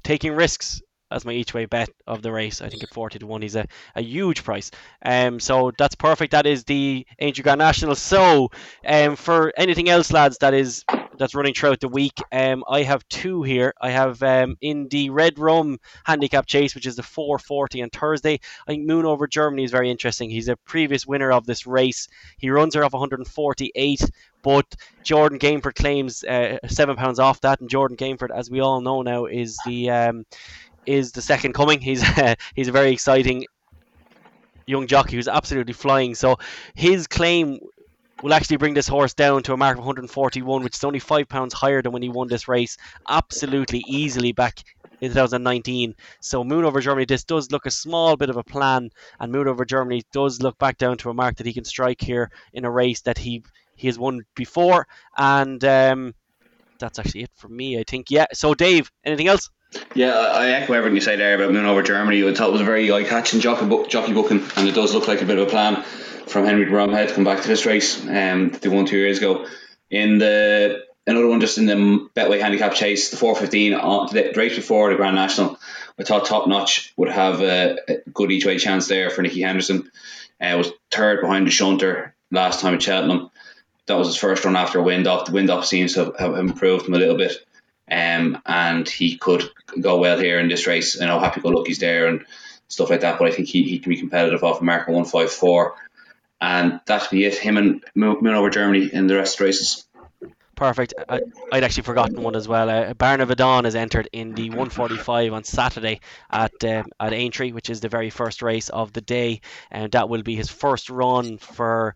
Takingrisks as my each way bet of the race. I think at 40 to 1 he's a, a huge price. Um, so that's perfect. That is the Aintree Grand National. So um, for anything else, lads, that is that's running throughout the week. Um, I have two here. I have um, in the Red Rum Handicap Chase, which is the 440 on Thursday. I think Moon over Germany is very interesting. He's a previous winner of this race. He runs her off 148, but Jordan Gainford claims uh, seven pounds off that, and Jordan Gainford, as we all know now, is the um, is the second coming. He's uh, he's a very exciting young jockey who's absolutely flying. So his claim will actually bring this horse down to a mark of 141, which is only five pounds higher than when he won this race absolutely easily back in 2019. So Moon over Germany, this does look a small bit of a plan, and Moon over Germany does look back down to a mark that he can strike here in a race that he he has won before, and um, that's actually it for me. I think. Yeah. So Dave, anything else? Yeah, I echo everything you say there about Moon over Germany. I thought it was a very eye-catching jockey, book, jockey booking, and it does look like a bit of a plan from Henry Bromhead to come back to this race. Um, they won two years ago. In the another one just in the Betway handicap chase, the 415 on the race before the Grand National. I thought Top Notch would have a, a good each way chance there for Nicky Henderson. Uh, was third behind the shunter last time at Cheltenham. That was his first run after a wind off. The wind off seems to have, have improved him a little bit. Um, and he could go well here in this race. I know Happy Go Lucky's there and stuff like that, but I think he, he can be competitive off a mark 154. And that'd be it. Him and Moon over Germany in the rest of the races. Perfect. I, would actually forgotten one as well. Uh, Barnavadon has entered in the 145 on Saturday at um, at Aintree, which is the very first race of the day, and that will be his first run for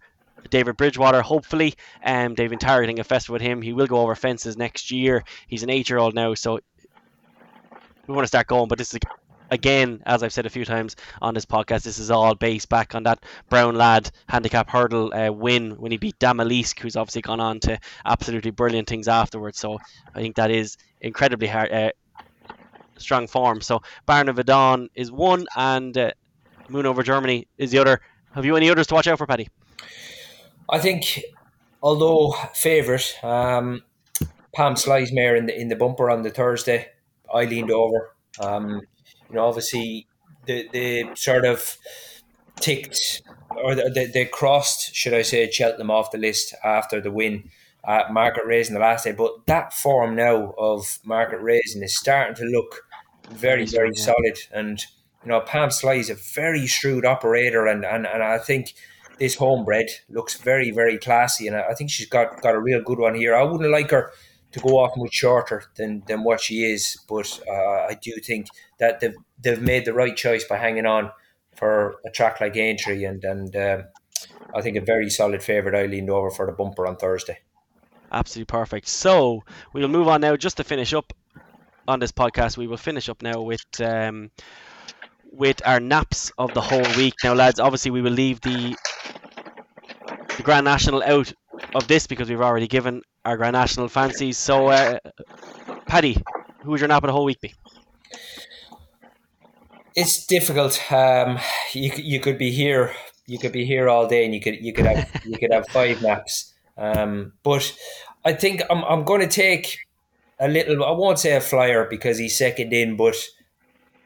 David Bridgewater, hopefully. Um, they've been targeting a festival with him. He will go over fences next year. He's an eight year old now, so we want to start going. But this is again, as I've said a few times on this podcast, this is all based back on that Brown Lad handicap hurdle uh, win when he beat Damalisk, who's obviously gone on to absolutely brilliant things afterwards. So I think that is incredibly hard, uh, strong form. So Barnavadon is one, and uh, Moon over Germany is the other. Have you any others to watch out for, Paddy? I think, although favourite, um, Pam Sly's mare in the in the bumper on the Thursday, Eileendover. Um, you know, obviously they, they sort of ticked or they, they crossed, should I say, Cheltenham off the list after the win at Market Rasen the last day. But that form now of Market Rasen is starting to look very, very solid. And, you know, Pam Sly is a very shrewd operator. And, and, and I think this homebred looks very, very classy. And I think she's got, got a real good one here. I wouldn't like her to go off much shorter than, than what she is. But uh, I do think that they've, they've made the right choice by hanging on for a track like Aintree. And, and um, I think a very solid favourite Eileendover for the bumper on Thursday. Absolutely perfect. So we'll move on now just to finish up on this podcast. We will finish up now with. Um, with our naps of the whole week. Now, lads, obviously we will leave the the Grand National out of this because we've already given our Grand National fancies. So, uh, Paddy, who would your nap of the whole week be? It's difficult. Um, you you could be here. You could be here all day, and you could you could have you could have five naps. Um, but I think I'm I'm going to take a little. I won't say a flyer because he's second in, but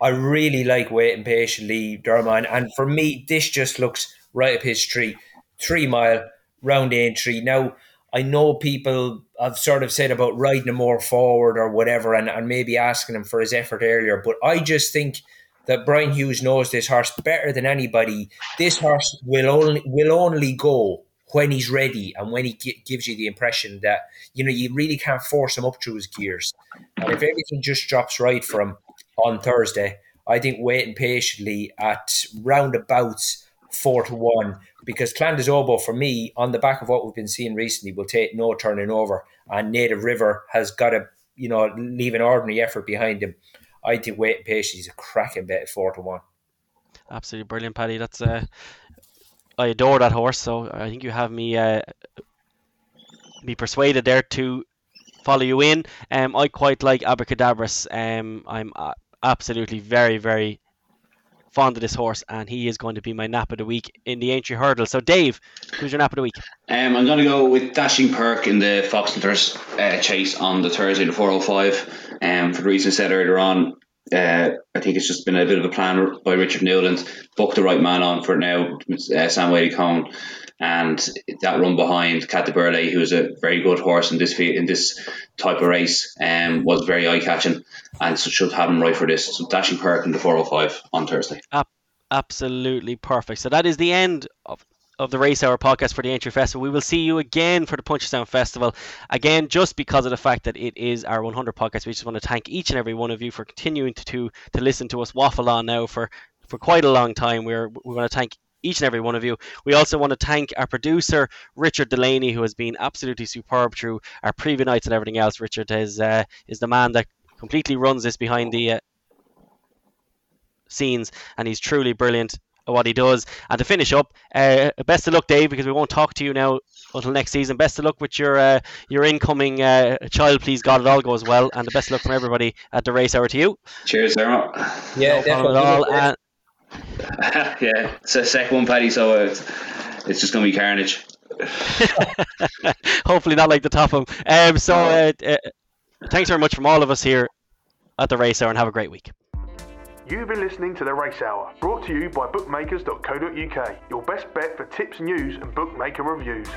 I really like waiting patiently, Dermot. And for me, this just looks right up his street. Three mile round Aintree. Now I know people have sort of said about riding him more forward or whatever, and, and maybe asking him for his effort earlier. But I just think that Brian Hughes knows this horse better than anybody. This horse will only will only go when he's ready and when he g- gives you the impression that you know you really can't force him up through his gears. And if everything just drops right for him on Thursday, I think waiting patiently at roundabouts four to one because Clan for me, on the back of what we've been seeing recently, will take no turning over. And Native River has got to, you know, leave an ordinary effort behind him. I think waiting patiently is a cracking bet at four to one. Absolutely brilliant, Paddy. That's uh, I adore that horse, so I think you have me uh, be persuaded there to follow you in. Um, I quite like Abacadabras. Um, I'm uh, absolutely very, very fond of this horse, and he is going to be my nap of the week in the Aintree Hurdle. So, Dave, who's your nap of the week? Um, I'm going to go with Dashing Perk in the Fox Hunters uh, chase on the Thursday, the 405. Um, for the reasons I said earlier on, uh, I think it's just been a bit of a plan by Richard Newland. Book the right man on for now, uh, Sam Waley-Cohen and that run behind Burley, who is a very good horse in this in this type of race, um, was very eye catching, and so should have him right for this. So dashing perk in the 405 on Thursday. absolutely perfect. So that is the end of of the Race Hour podcast for the Aintree Festival. We will see you again for the Punchestown Festival. Again, just because of the fact that it is our 100 podcast, we just want to thank each and every one of you for continuing to to, to listen to us waffle on now for, for quite a long time. We're we want to thank each and every one of you. We also want to thank our producer, Richard Delaney, who has been absolutely superb through our preview nights and everything else. Richard is, uh, is the man that completely runs this behind the uh, scenes, and he's truly brilliant what he does. And to finish up, uh, best of luck, Dave, because we won't talk to you now until next season. Best of luck with your uh, your incoming uh, child. Please God, it all goes well, and the best of luck from everybody at the race hour to you. Cheers, Dermot. Yeah, no problem at all. And, yeah, it's a second one, Paddy. So it's, it's just going to be carnage. Hopefully not like the top of them. Um, so uh, uh, thanks very much from all of us here at the race hour, and have a great week. You've been listening to The Race Hour, brought to you by bookmakers.co.uk, your best bet for tips, news, and bookmaker reviews.